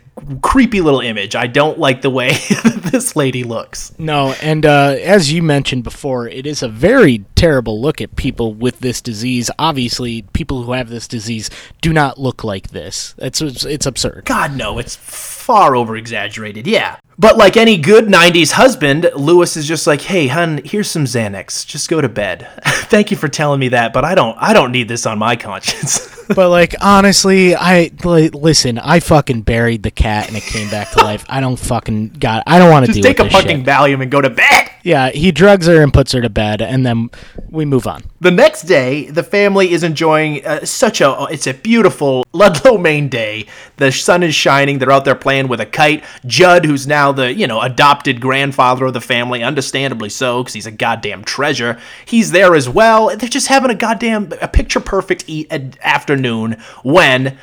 creepy little image. I don't like the way this lady looks. No, and uh, as you mentioned before, it is a very terrible look at people with this disease. Obviously, people who have this disease do not look like this. It's it's, it's absurd. God, no, it's far over exaggerated. Yeah. But like any good 90s husband, Louis is just like, "Hey, hun, here's some Xanax. Just go to bed. Thank you for telling me that, but I don't I don't need this on my conscience." but like honestly, I li- listen. I fucking buried the cat and it came back to life. I don't fucking got. I don't want to just deal take a fucking shit. Valium and go to bed. Yeah, he drugs her and puts her to bed, and then we move on. The next day, the family is enjoying uh, such a it's a beautiful Ludlow, Maine day. The sun is shining. They're out there playing with a kite. Judd, who's now the you know adopted grandfather of the family, understandably so, because he's a goddamn treasure. He's there as well. They're just having a goddamn a picture perfect e- ad- afternoon when.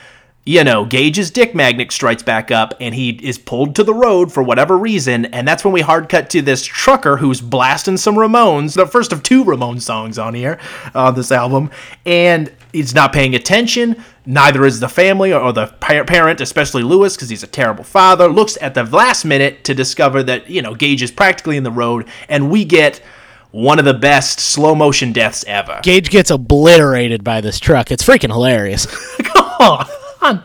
You know, Gage's dick magnet strikes back up and he is pulled to the road for whatever reason. And that's when we hard cut to this trucker who's blasting some Ramones, the first of two Ramones songs on here, on this album. And he's not paying attention. Neither is the family or the parent, especially Louis, because he's a terrible father. Looks at the last minute to discover that, you know, Gage is practically in the road. And we get one of the best slow motion deaths ever. Gage gets obliterated by this truck. It's freaking hilarious. Come on.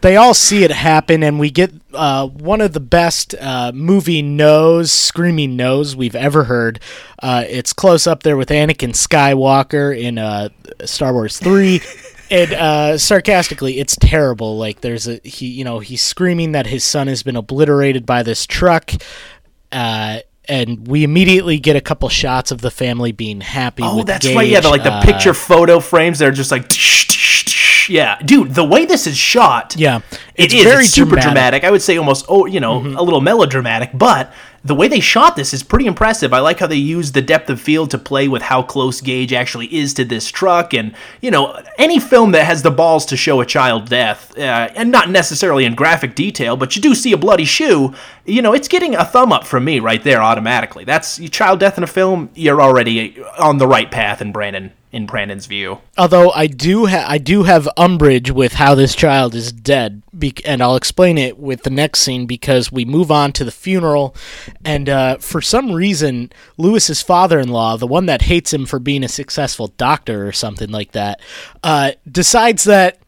they all see it happen, and we get uh, one of the best uh, movie nose, screaming nose we've ever heard. Uh, it's close up there with Anakin Skywalker in uh, Star Wars 3. And uh, sarcastically, it's terrible. Like there's a he, you know, he's screaming that his son has been obliterated by this truck, uh, and we immediately get a couple shots of the family being happy. Oh, that's Gage. right. Yeah, the, like the Uh, picture photo frames. They're just like, yeah, dude. The way this is shot, Yeah, it it's very it's super dramatic. Mm-hmm. dramatic. I would say almost, oh, you know, a little melodramatic. But the way they shot this is pretty impressive. I like how they use the depth of field to play with how close Gage actually is to this truck. And you know, any film that has the balls to show a child death, uh, and not necessarily in graphic detail, but you do see a bloody shoe. You know, it's getting a thumb up from me right there automatically. That's child death in a film. You're already on the right path in Brandon. In Brandon's view, Although I do ha- I do have umbrage with how this child is dead, be- and I'll explain it with the next scene because we move on to the funeral, and uh, for some reason, Louis's father-in-law, the one that hates him for being a successful doctor or something like that, uh, decides that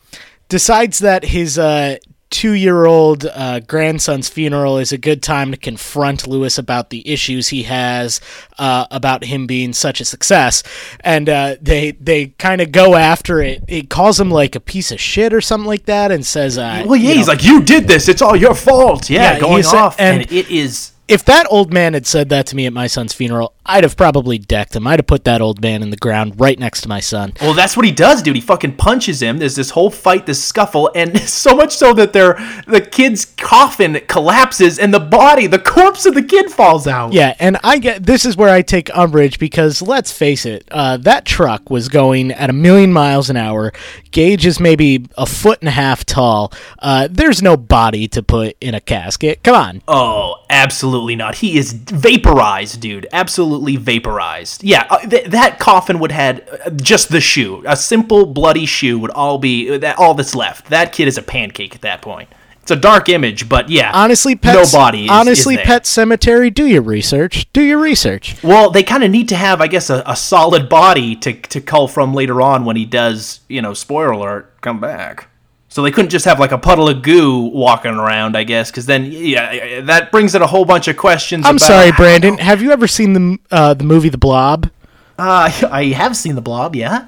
decides that his uh, two-year-old uh, grandson's funeral is a good time to confront Louis about the issues he has uh, about him being such a success, and uh, they they kind of go after it. He calls him like a piece of shit or something like that, and says, uh, well, yeah, you he's like, "You did this. It's all your fault." Yeah, Yeah, going off, and, and- it is. If that old man had said that to me at my son's funeral, I'd have probably decked him. I'd have put that old man in the ground right next to my son. Well, that's what he does, dude. He fucking punches him. There's this whole fight, this scuffle, and so much so that their the kid's coffin collapses and the body, the corpse of the kid falls out. Yeah, and I get this is where I take umbrage because let's face it, uh, that truck was going at a million miles an hour. Gage is maybe a foot and a half tall. Uh, there's no body to put in a casket. Come on. Oh, absolutely not. He is vaporized, dude. Absolutely vaporized. Yeah, uh, th- that coffin would had uh, just the shoe. A simple bloody shoe would all be that all that's left. That kid is a pancake at that point. It's a dark image, but yeah. Honestly, pet. no body. Is, honestly, is pet cemetery. Do your research. Do your research. Well, they kind of need to have, I guess, a, a solid body to to cull from later on when he does, you know, spoiler alert, come back. So they couldn't just have like a puddle of goo walking around, I guess, because then yeah, that brings in a whole bunch of questions. I'm about- sorry, Brandon. Have you ever seen the uh, the movie The Blob? Uh, I have seen the Blob, yeah.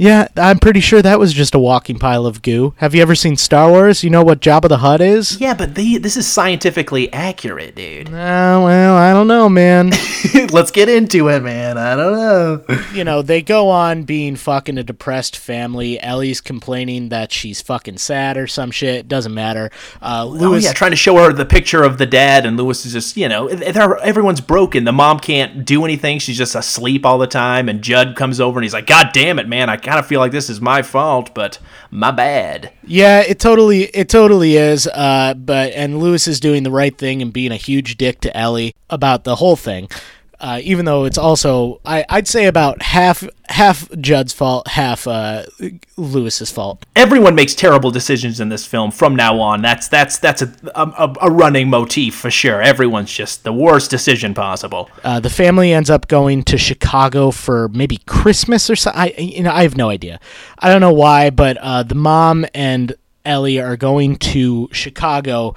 Yeah, I'm pretty sure that was just a walking pile of goo. Have you ever seen Star Wars? You know what Jabba the Hutt is? Yeah, but the, this is scientifically accurate, dude. Uh, well, I don't know, man. Let's get into it, man. I don't know. you know, they go on being fucking a depressed family. Ellie's complaining that she's fucking sad or some shit. Doesn't matter. Uh, Oh yeah, trying to show her the picture of the dad, and Louis is just, you know, they're, everyone's broken. The mom can't do anything; she's just asleep all the time. And Judd comes over and he's like, "God damn it, man! I kind of feel like this is my fault, but my bad." Yeah, it totally it totally is. Uh, but and Louis is doing the right thing and being a huge dick to Ellie about the whole thing. Uh, even though it's also I, I'd say about half half Judd's fault, half uh, Louis's fault. Everyone makes terrible decisions in this film from now on. That's that's that's a a, a running motif for sure. Everyone's just the worst decision possible. Uh, the family ends up going to Chicago for maybe Christmas or something. I you know I have no idea. I don't know why, but uh, the mom and Ellie are going to Chicago.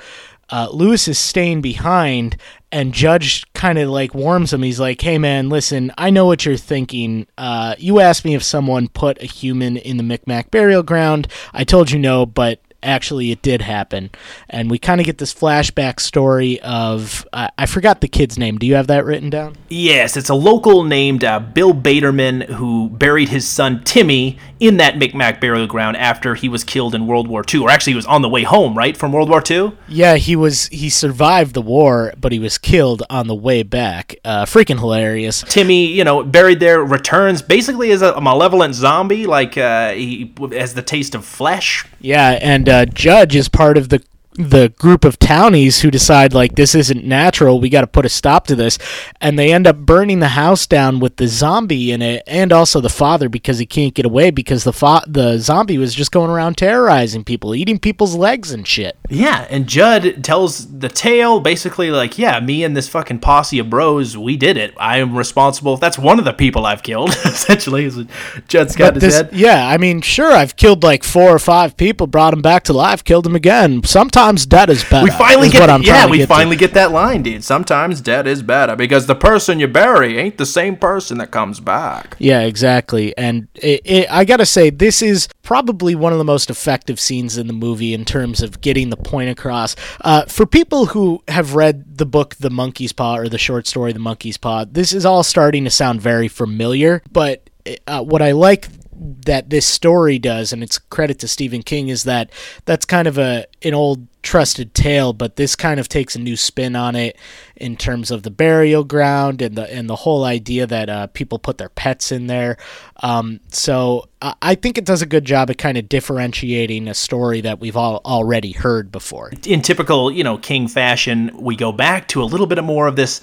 Uh, Louis is staying behind, and Judge kind of like warms him. He's like, "Hey man, listen, I know what you're thinking. Uh, you asked me if someone put a human in the Micmac burial ground. I told you no, but." Actually, it did happen, and we kind of get this flashback story of uh, I forgot the kid's name. Do you have that written down? Yes, it's a local named uh, Bill Baterman who buried his son Timmy in that Micmac burial ground after he was killed in World War II. Or actually, he was on the way home, right, from World War II? Yeah, he was. He survived the war, but he was killed on the way back. Uh, freaking hilarious. Timmy, you know, buried there, returns basically as a malevolent zombie, like uh, he has the taste of flesh. Yeah, and uh, Judge is part of the the group of townies who decide like this isn't natural. We got to put a stop to this, and they end up burning the house down with the zombie in it, and also the father because he can't get away because the fa- the zombie was just going around terrorizing people, eating people's legs and shit. Yeah, and Judd tells the tale basically like, yeah, me and this fucking posse of bros, we did it. I am responsible. That's one of the people I've killed. Essentially, is Judd's got his This, head. yeah, I mean, sure, I've killed like four or five people, brought them back to life, killed them again. Sometimes dead is better. We finally get what the- I'm yeah, we get to. finally get that line, dude. Sometimes dead is better because the person you bury ain't the same person that comes back. Yeah, exactly. And it, it, I gotta say, this is probably one of the most effective scenes in the movie in terms of getting the point across. Uh, for people who have read the book The Monkey's Paw or the short story The Monkey's Paw, this is all starting to sound very familiar. But uh, what I like that this story does, and it's credit to Stephen King, is that that's kind of a an old trusted tale, but this kind of takes a new spin on it in terms of the burial ground and the and the whole idea that uh, people put their pets in there. Um, so I, I think it does a good job at kind of differentiating a story that we've all already heard before. in typical, you know, King fashion, we go back to a little bit more of this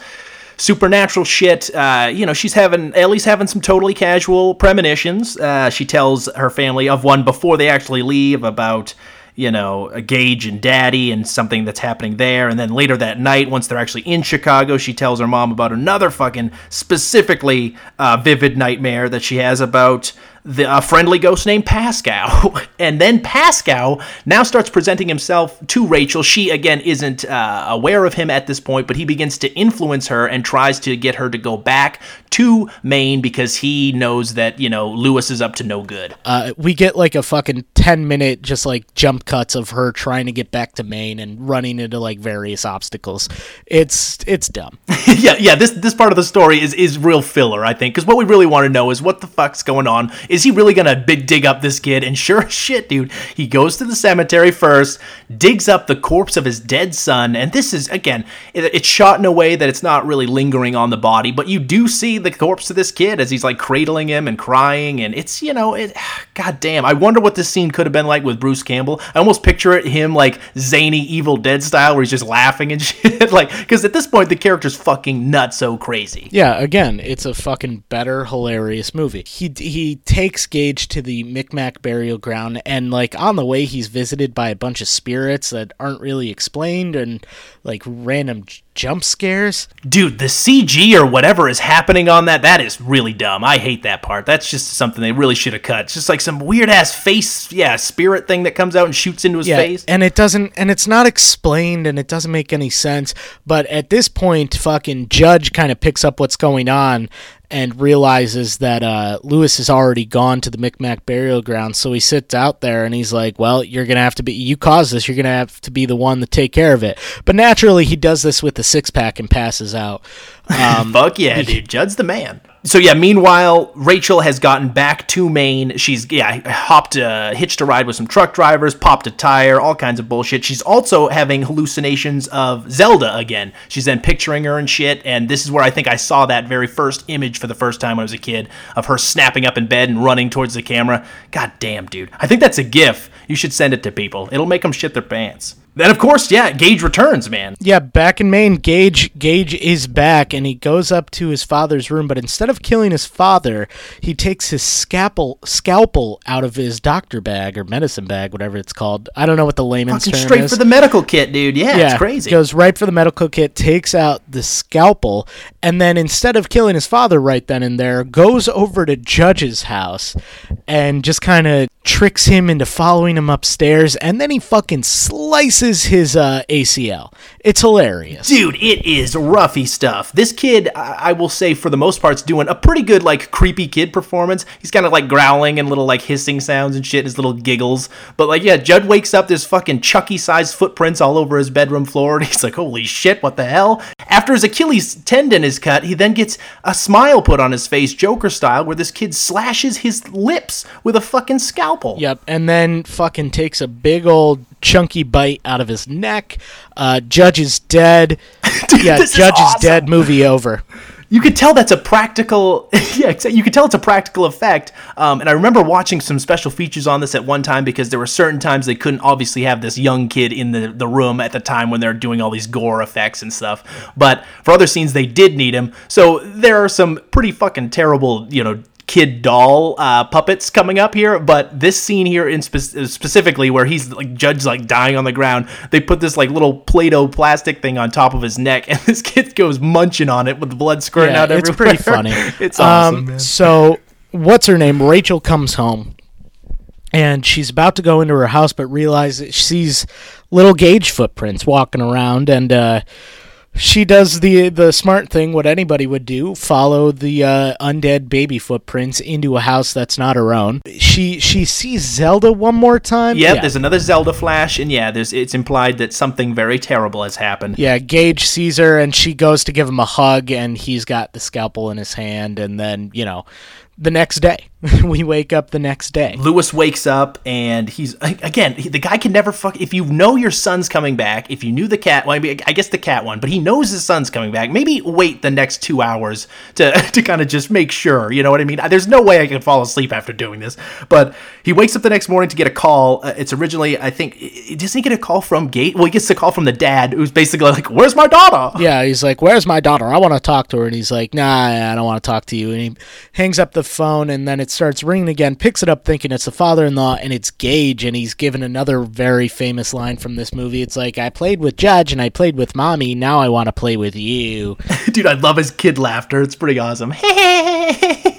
supernatural shit. Uh, you know, she's having Ellie's having some totally casual premonitions. Uh, she tells her family of one before they actually leave about you know a Gage and Daddy and something that's happening there. And then later that night, once they're actually in Chicago, she tells her mom about another fucking specifically uh, vivid nightmare that she has about the a friendly ghost named Pascow. and then Pascow now starts presenting himself to Rachel. She again isn't uh, aware of him at this point, but he begins to influence her and tries to get her to go back to Maine because he knows that you know Lewis is up to no good. Uh, we get like a fucking 10 minute just like jump cuts of her trying to get back to Maine and running into like various obstacles. It's it's dumb. yeah, yeah. This this part of the story is is real filler, I think, because what we really want to know is what the fuck's going on. Is he really gonna big dig up this kid? And sure as shit, dude, he goes to the cemetery first, digs up the corpse of his dead son, and this is again, it, it's shot in a way that it's not really lingering on the body, but you do see the corpse of this kid as he's like cradling him and crying, and it's you know, it. God damn, I wonder what this scene could have been like with Bruce Campbell. I almost picture it him like zany Evil Dead style, where he's just laughing and shit, like because at this point the character's fucking nuts so crazy. Yeah, again, it's a fucking better, hilarious movie. He he takes Gage to the Micmac burial ground, and like on the way, he's visited by a bunch of spirits that aren't really explained, and like random j- jump scares. Dude, the CG or whatever is happening on that, that is really dumb. I hate that part. That's just something they really should have cut. It's just like some weird ass face, yeah, spirit thing that comes out and shoots into his Yeah, face. and it doesn't, and it's not explained, and it doesn't make any sense. But at this point, fucking Judge kind of picks up what's going on, and realizes that uh, Louis has already gone to the Micmac burial ground. So he sits out there and he's like, "Well, you're gonna have to be. You caused this. You're gonna have to be the one to take care of it." But naturally, he does this with the six pack and passes out. Um, Fuck yeah, dude. Judd's the man. So yeah, meanwhile, Rachel has gotten back to Maine. She's yeah, hopped uh, hitched a ride with some truck drivers, popped a tire, all kinds of bullshit. She's also having hallucinations of Zelda again. She's then picturing her and shit, and this is where I think I saw that very first image for the first time when I was a kid of her snapping up in bed and running towards the camera. God damn, dude. I think that's a gif. You should send it to people. It'll make them shit their pants. Then of course, yeah, Gage returns, man. Yeah, back in Maine, Gage Gage is back and he goes up to his father's room, but instead of killing his father, he takes his scalpel scalpel out of his doctor bag or medicine bag, whatever it's called. I don't know what the layman's Fucking term straight is. for the medical kit, dude. Yeah, it's crazy. Goes right for the medical kit, takes out the scalpel, and then instead of killing his father right then and there, goes over to Judge's house and just kind of tricks him into following him upstairs, and then he fucking slices his uh, ACL. It's hilarious. Dude, it is roughy stuff. This kid, I, I will say, for the most part, is doing a pretty good, like, creepy kid performance. He's kind of like growling and little, like, hissing sounds and shit, and his little giggles. But, like, yeah, Judd wakes up, there's fucking Chucky sized footprints all over his bedroom floor, and he's like, holy shit, what the hell? After his Achilles tendon is cut, he then gets a smile put on his face, Joker style, where this kid slashes his lips with a fucking scalpel. Yep, and then fucking takes a big old chunky bite out of his neck. Uh, Judge is dead. yeah, this is Judge is, dead. Movie over. You could tell that's a practical, yeah, you could tell it's a practical effect. Um, and I remember watching some special features on this at one time because there were certain times they couldn't obviously have this young kid in the, the room at the time when they're doing all these gore effects and stuff. But for other scenes, they did need him. So there are some pretty fucking terrible, you know, kid doll uh, puppets coming up here, but this scene here in spe- specifically where he's like judge like dying on the ground, they put this like little Play-Doh plastic thing on top of his neck, and this kid goes munching on it with the blood squirting Yeah, out everywhere. it's pretty funny. it's awesome, Um. So, what's her name? Rachel comes home, and she's about to go into her house, but realizes she sees little Gage footprints walking around, and uh, she does the the smart thing, what anybody would do: follow the uh, undead baby footprints into a house that's not her own. She she sees Zelda one more time. Yep, Yeah. there's another Zelda flash, and yeah, there's it's implied that something very terrible has happened. Yeah, Gage sees her and she goes to give him a hug, and he's got the scalpel in his hand. And then, you know, the next day, we wake up the next day. Louis wakes up and he's again. The guy can never fuck. If you know your son's coming back, if you knew the cat, well, I, mean, I guess the cat one, but he knows his son's coming back. Maybe wait the next two hours to to kind of just make sure. You know what I mean? There's no way I can fall asleep after doing this. But he wakes up the next morning to get a call. Uh, it's originally, I think, doesn't he get a call from Gate? Well, he gets a call from the dad, who's basically like, "Where's my daughter?" Yeah, he's like, "Where's my daughter? I want to talk to her." And he's like, "Nah, I don't want to talk to you." And he hangs up the phone, and then it starts ringing again. Picks it up, thinking it's the father-in-law, and it's Gage, and he's given another very famous line from this movie. It's like, "I played with Judge, and I played with Mommy. Now I want to play with you." Dude, I love his kid laughter. It's pretty awesome.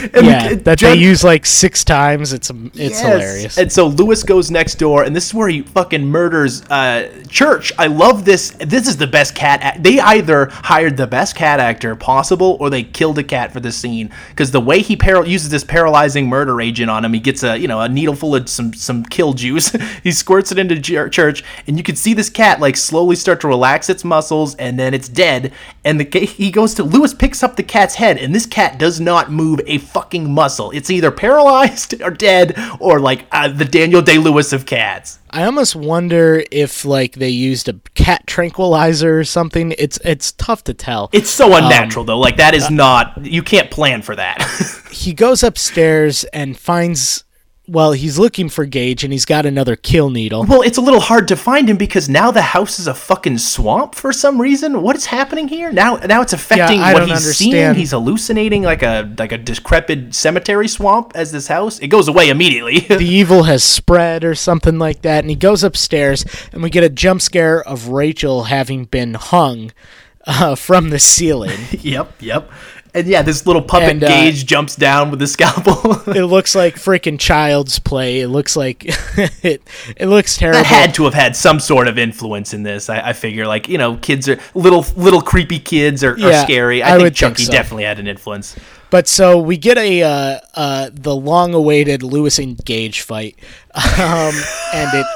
And yeah, the- that Judd- they use like six times. It's it's Yes. hilarious. And so Louis goes next door, and this is where he fucking murders uh, Church. I love this. This is the best cat. Act- they either hired the best cat actor possible, or they killed a cat for this scene. Because the way he par- uses this paralyzing murder agent on him, he gets a you know a needle full of some some kill juice. he squirts it into Ch- Church, and you can see this cat like slowly start to relax its muscles, and then it's dead. And the he goes to Louis picks up the cat's head, and this cat does not move a fucking muscle. It's either paralyzed or dead, or like uh, the Daniel Day Lewis of cats. I almost wonder if like they used a cat tranquilizer or something. It's it's tough to tell. It's so unnatural though. Like that is not. You can't plan for that. he goes upstairs and finds well, he's looking for Gage and he's got another kill needle. well, it's a little hard to find him because now the house is a fucking swamp for some reason. What is happening here? Now, now it's affecting I what he's seeing. He's hallucinating like a like a decrepit cemetery swamp as this house. It goes away immediately. the evil has spread or something like that and he goes upstairs and we get a jump scare of Rachel having been hung uh, from the ceiling. Yep, yep. And yeah, this little puppet And, uh, Gage jumps down with the scalpel. It looks like freaking child's play. It looks like it. It looks terrible. that had to have had some sort of influence in this. I, I figure, like you know, kids are little little creepy kids are, are scary. I, I think would think so. definitely had an influence. But so we get a uh, uh, the long-awaited Louis and Gage fight, um, and it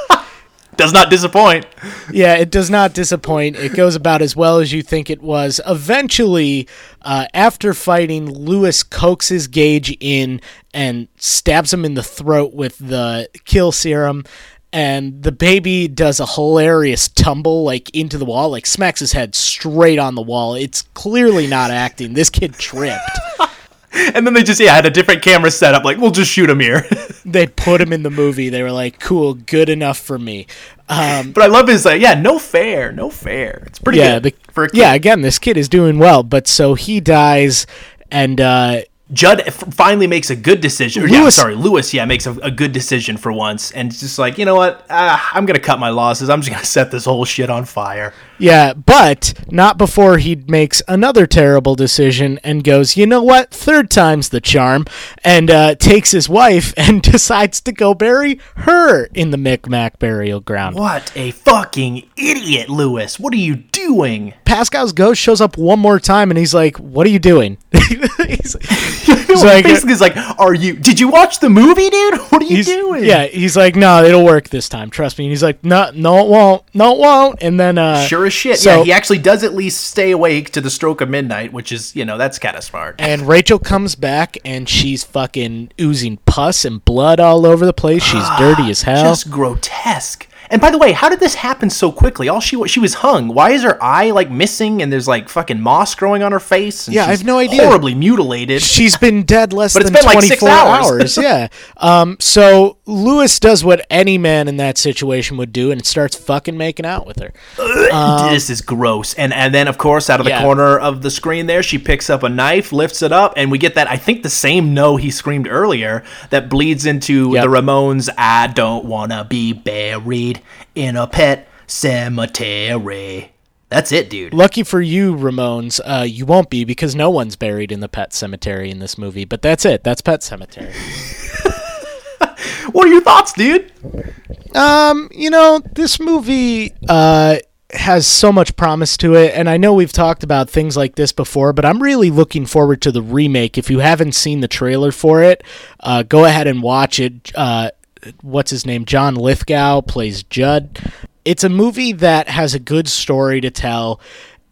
Does not disappoint. yeah, it does not disappoint. It goes about as well as you think it was. Eventually, uh, after fighting, Louis coaxes Gage in and stabs him in the throat with the kill serum. And the baby does a hilarious tumble like into the wall, like smacks his head straight on the wall. It's clearly not acting. This kid tripped. And then they just yeah had a different camera setup. Like we'll just shoot him here. they put him in the movie. They were like, "Cool, good enough for me." Um, but I love his like yeah no fair no fair. It's pretty yeah, good the, for a kid. yeah. Again, this kid is doing well, but so he dies, and uh, Judd finally makes a good decision. Or, yeah, sorry, Louis. Yeah, makes a, a good decision for once, and it's just like you know what, ah, I'm gonna cut my losses. I'm just gonna set this whole shit on fire. yeah, but not before he makes another terrible decision and goes, "You know what? Third time's the charm," and uh, takes his wife and decides to go bury her in the Micmac burial ground. What a fucking idiot, Louis! What are you doing? Pascow's ghost shows up one more time, and he's like, "What are you doing?" he's, He's like- basically, he's like, "Are you? Did you watch the movie, dude? What are you doing?" yeah, he's like, "No, it'll work this time. Trust me." And he's like, "No, no, it won't. No, it won't." And then, uh, Sure as shit. So- yeah, he actually does at least stay awake to the stroke of midnight, which is, you know, that's kind of smart. And Rachel comes back and she's fucking oozing pus and blood all over the place. She's dirty as hell. Just grotesque. And by the way, how did this happen so quickly? All she she was hung. Why is her eye like missing and there's like fucking moss growing on her face? And Yeah, I have no idea. Horribly mutilated. She's been dead less But it's than been like six 24 hours. yeah. Um, so Louis does what any man in that situation would do and starts fucking making out with her. this is gross. And and then of course out of the Yeah. corner of the screen there, she picks up a knife, lifts it up, and we get that I think the same no he screamed earlier that bleeds into Yep. the Ramones I don't wanna be buried in a pet cemetery. That's it, dude. Lucky for you, Ramones, uh, you won't be because no one's buried in the pet cemetery in this movie. But that's it. That's Pet Sematary. What are your thoughts, dude? Um, you know, this movie uh has so much promise to it and I know we've talked about things like this before, but I'm really looking forward to the remake. If you haven't seen the trailer for it, uh go ahead and watch it. Uh what's his name? John Lithgow plays Judd. It's a movie that has a good story to tell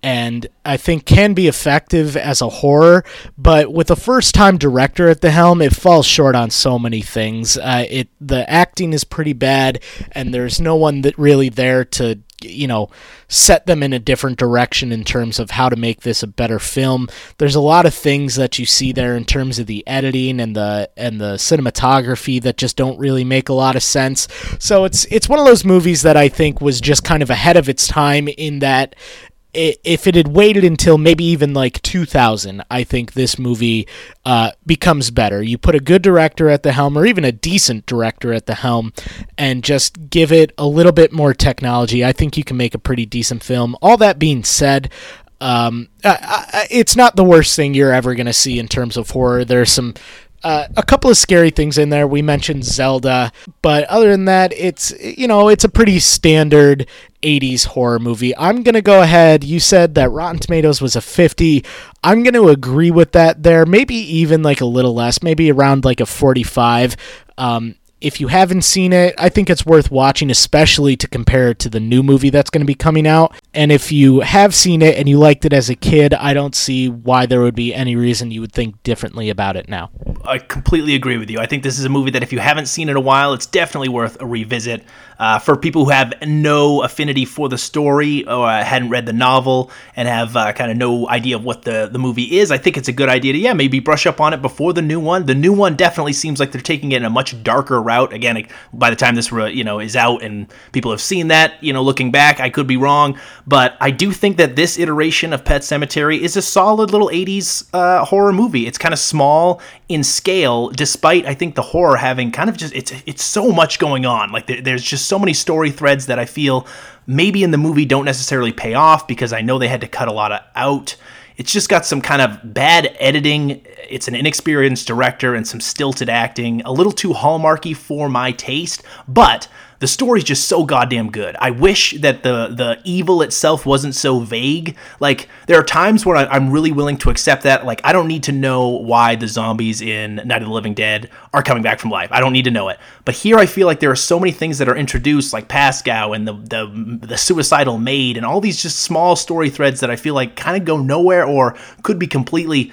and I think can be effective as a horror, but with a first-time director at the helm, it falls short on so many things. Uh, it the acting is pretty bad, and there's no one that really there to you know set them in a different direction in terms of how to make this a better film. There's a lot of things that you see there in terms of the editing and the and the cinematography that just don't really make a lot of sense. So it's it's one of those movies that I think was just kind of ahead of its time in that if it had waited until maybe even like 2000, I think this movie uh, becomes better. You put a good director at the helm, or even a decent director at the helm, and just give it a little bit more technology. I think you can make a pretty decent film. All that being said, um, I, I, it's not the worst thing you're ever going to see in terms of horror. There's some uh, a couple of scary things in there. We mentioned Zelda, but other than that, it's you know it's a pretty standard 80s horror movie. I'm gonna go ahead. You said that Rotten Tomatoes was a 50. I'm gonna agree with that. There, maybe even like a little less, maybe around like a 45. Um, if you haven't seen it, I think it's worth watching, especially to compare it to the new movie that's going to be coming out. And if you have seen it and you liked it as a kid, I don't see why there would be any reason you would think differently about it now. I completely agree with you. I think this is a movie that if you haven't seen in a while, it's definitely worth a revisit. Uh, for people who have no affinity for the story or uh, hadn't read the novel and have uh, kind of no idea of what the, the movie is, I think it's a good idea to, yeah, maybe brush up on it before the new one. The new one definitely seems like they're taking it in a much darker route. Again, by the time this you know is out and people have seen that, you know, looking back, I could be wrong, but I do think that this iteration of Pet Sematary is a solid little 80s uh, horror movie. It's kind of small in scale, despite I think the horror having kind of just it's it's so much going on. Like there, there's just so many story threads that I feel maybe in the movie don't necessarily pay off because I know they had to cut a lot of out It's just got some kind of bad editing. It's an inexperienced director and some stilted acting, a little too hallmarky for my taste, but the story's just so goddamn good. I wish that the the evil itself wasn't so vague. Like there are times where I, am really willing to accept that. Like I don't need to know why the zombies in Night of the Living Dead are coming back from life. I don't need to know it. But here I feel like there are so many things that are introduced, like Pascow and the the the suicidal maid, and all these just small story threads that I feel like kind of go nowhere or could be completely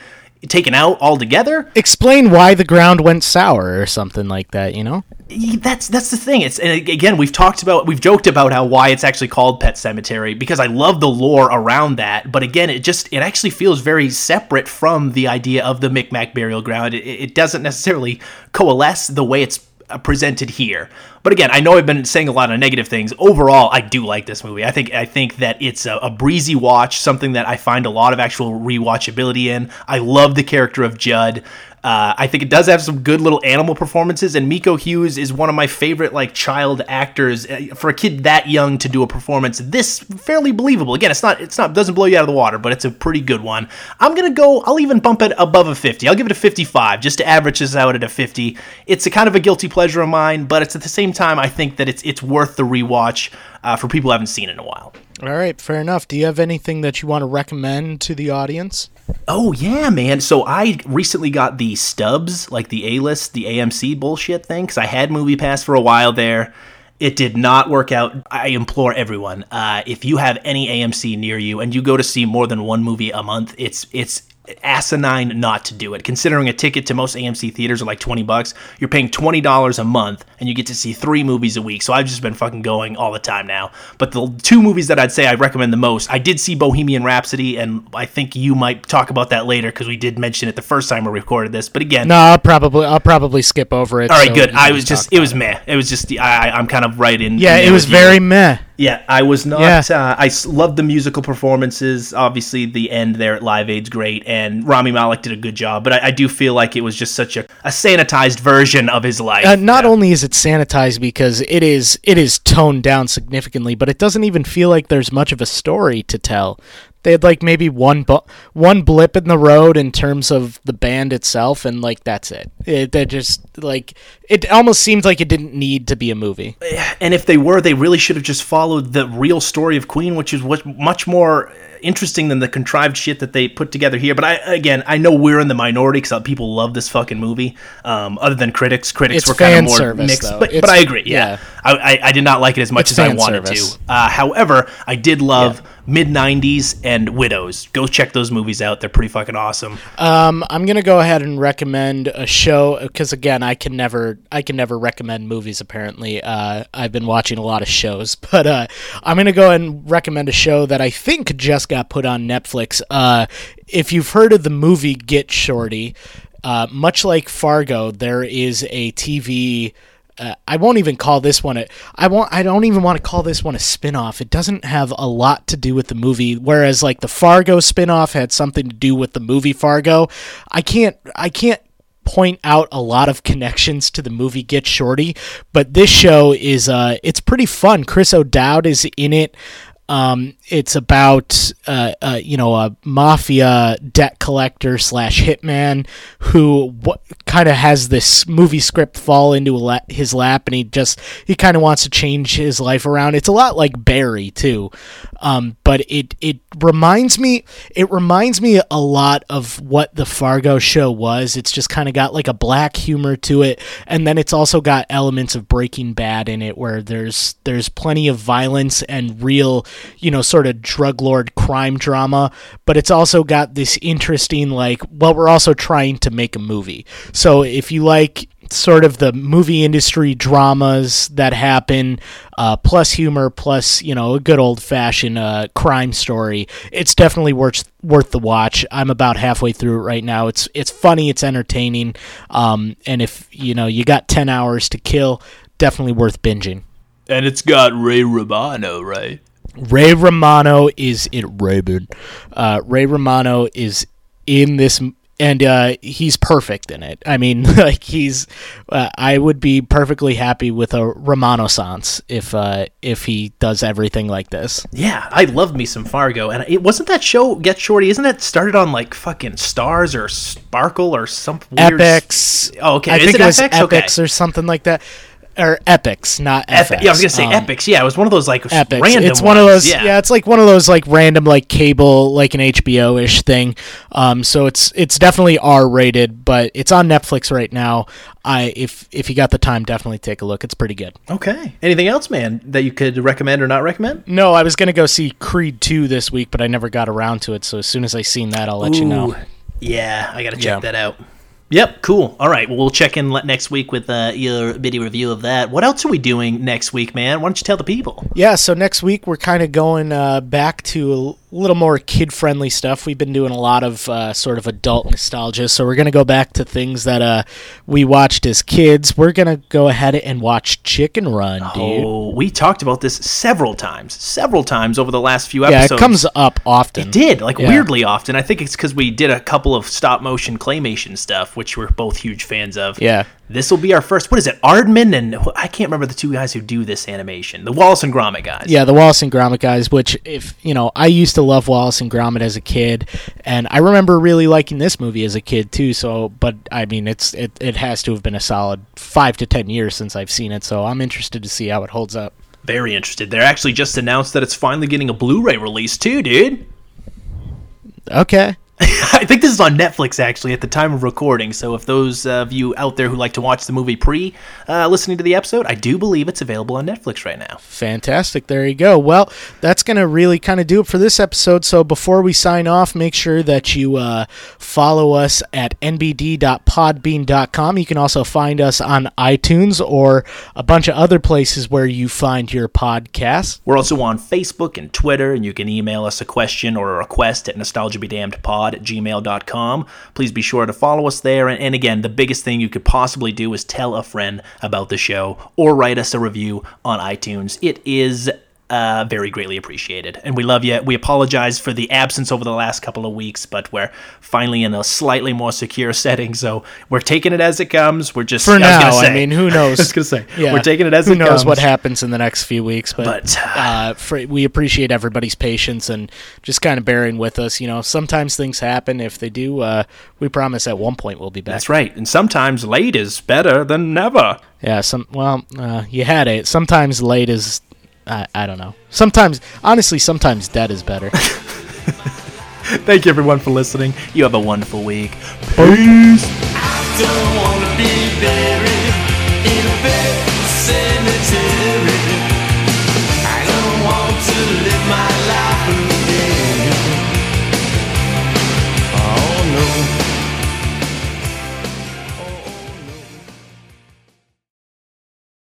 taken out altogether. Explain why the ground went sour or something like that, you know? That's that's the thing. It's again we've talked about we've joked about how why it's actually called Pet Sematary because I love the lore around that. But again, it just it actually feels very separate from the idea of the Micmac burial ground. It, it doesn't necessarily coalesce the way it's uh, presented here. But again, I know I've been saying a lot of negative things. Overall, I do like this movie. I think I think that it's a, a, breezy watch, something that I find a lot of actual rewatchability in. I love the character of Judd. Uh, I think it does have some good little animal performances, and Miko Hughes is one of my favorite like child actors. Uh, for a kid that young to do a performance this fairly believable. Again, it's not it's not doesn't blow you out of the water, but it's a pretty good one. I'm gonna go. I'll even bump it above a 50. I'll give it a 55 just to average this out at a 50. It's a kind of a guilty pleasure of mine, but it's at the same time I think that it's it's worth the rewatch uh, for people who haven't seen it in a while. All right, fair enough. Do you have anything that you want to recommend to the audience? Oh yeah, man. So I recently got the stubs, like the A list, the AMC bullshit thing, because I had MoviePass for a while there. It did not work out. I implore everyone, uh, if you have any AMC near you and you go to see more than one movie a month, it's it's asinine not to do it. Considering a ticket to most AMC theaters are like 20 bucks, you're paying $20 a month and you get to see three movies a week. So I've just been fucking going all the time now. But the two movies that I'd say I recommend the most, I did see Bohemian Rhapsody, and I think you might talk about that later because we did mention it the first time we recorded this. But again, no, I'll probably I'll probably skip over it. All right, so good. I was just it was meh. It was just I I'm kind of right in. Yeah, it was very meh. Yeah, I was not. Yeah. Uh, I loved the musical performances. Obviously, the end there at Live Aid's great, and Rami Malek did a good job. But I, I do feel like it was just such a, a sanitized version of his life. Uh, not yeah. only is it sanitized because it is it is toned down significantly, but it doesn't even feel like there's much of a story to tell. They had like maybe one bu- one blip in the road in terms of the band itself, and like that's it. It they just like it almost seems like it didn't need to be a movie. And if they were, they really should have just followed the real story of Queen, which is what much more interesting than the contrived shit that they put together here. But I again, I know we're in the minority because people love this fucking movie. Um, other than critics, critics it's were kind of more service, mixed. But, but I agree. Yeah, yeah. I, I, I, did not like it as much it's as I wanted service. to. Uh, however, I did love. Yeah mid 90s and Widows. Go check those movies out. They're pretty fucking awesome. Um, I'm going to go ahead and recommend a show cuz again, I can never I can never recommend movies apparently. Uh, I've been watching a lot of shows, but uh, I'm going to go and recommend a show that I think just got put on Netflix. Uh, if you've heard of the movie Get Shorty, uh, much like Fargo, there is a TV uh, I won't even call this one a I won't I don't even want to call this one a spin-off. It doesn't have a lot to do with the movie whereas like the Fargo spin-off had something to do with the movie Fargo. I can't I can't point out a lot of connections to the movie Get Shorty, but this show is uh it's pretty fun. Chris O'Dowd is in it. Um, it's about uh, uh, you know a mafia debt collector slash hitman who w- kind of has this movie script fall into la- his lap, and he just he kind of wants to change his life around. It's a lot like Barry too, um, but it it reminds me it reminds me a lot of what the Fargo show was. It's just kind of got like a black humor to it, and then it's also got elements of Breaking Bad in it, where there's there's plenty of violence and real you know, sort of drug lord crime drama, but it's also got this interesting, like, well, we're also trying to make a movie. So if you like sort of the movie industry dramas that happen, uh, plus humor, plus you know a good old fashioned uh, crime story. It's definitely worth worth the watch. I'm about halfway through it right now. It's it's funny, it's entertaining, um, and if you know you got ten hours to kill, definitely worth binging. And it's got Ray Romano, right? Ray Romano is in Raymond. Uh, Ray Romano is in this and uh, he's perfect in it. I mean, like he's, uh, I would be perfectly happy with a Romano Sans if uh, if he does everything like this. Yeah, I love me some Fargo, and it wasn't that show Get Shorty. Isn't that started on like fucking Starz or Sparkle or some weird Epix. Oh, okay. I Is think it it was? Okay. Epix or something like that, or Epix, not Epi- FX. yeah, I was gonna say Um, Epix. Yeah, it was one of those like Epix. random. it's one of those. Yeah. it's like one of those like random like cable like an HBO ish thing. Um, so it's it's definitely R rated, but it's on Netflix right now. I if if you got the time, definitely take a look. It's pretty good. Okay. Anything else, man, that you could recommend or not recommend? No, I was gonna go see Creed two this week, but I never got around to it. So as soon as I seen that, I'll let you know. Yeah, I gotta check Yeah. that out. Yep, cool. All right, well, we'll check in next week with uh, your video review of that. What else are we doing next week, man? Why don't you tell the people? Yeah, so next week we're kind of going uh, back to a little more kid friendly stuff. We've been doing a lot of uh, sort of adult nostalgia, so we're going to go back to things that uh, we watched as kids. We're going to go ahead and watch Chicken Run, dude. Oh, we talked about this several times, several times over the last few episodes. yeah, it comes up often. It did, like Yeah. weirdly often. I think it's because we did a couple of stop motion claymation stuff, which we're both huge fans of. Yeah. This will be our first. What is it? Aardman and I can't remember the two guys who do this animation. The Wallace and Gromit guys. Yeah, the Wallace and Gromit guys, which if you know, I used to love Wallace and Gromit as a kid, and I remember really liking this movie as a kid too. So, but I mean, it's it, it has to have been a solid five to ten years since I've seen it. So I'm interested to see how it holds up. Very interested. They're actually just announced that it's finally getting a Blu-ray release too, dude. Okay. I think this is on Netflix actually at the time of recording. So if those of you out there who like to watch the movie pre uh, listening to the episode, I do believe it's available on Netflix right now. Fantastic. There you go. Well, that's going to really kind of do it for this episode. So before we sign off, make sure that you uh, follow us at nbd.podbean.com. You can also find us on iTunes or a bunch of other places where you find your podcasts. We're also on Facebook and Twitter, and you can email us a question or a request at nostalgiabedamnedpod at gmail.com. Please be sure to follow us there. And, and again, the biggest thing you could possibly do is tell a friend about the show or write us a review on iTunes. It is uh, very greatly appreciated. And we love you. We apologize for the absence over the last couple of weeks, but we're finally in a slightly more secure setting. So we're taking it as it comes. We're just For I now, gonna I mean, who knows? I was gonna say yeah. we're taking it as who it knows comes. what happens in the next few weeks. But, But- uh, for, we appreciate everybody's patience and just kind of bearing with us. You know, sometimes things happen. If they do, uh, we promise at one point we'll be back. That's right. And sometimes late is better than never. Yeah, some well, uh, you had it. Sometimes late is, I, I don't know. Sometimes, honestly, sometimes dead is better. Thank you, everyone, for listening. You have a wonderful week. Peace.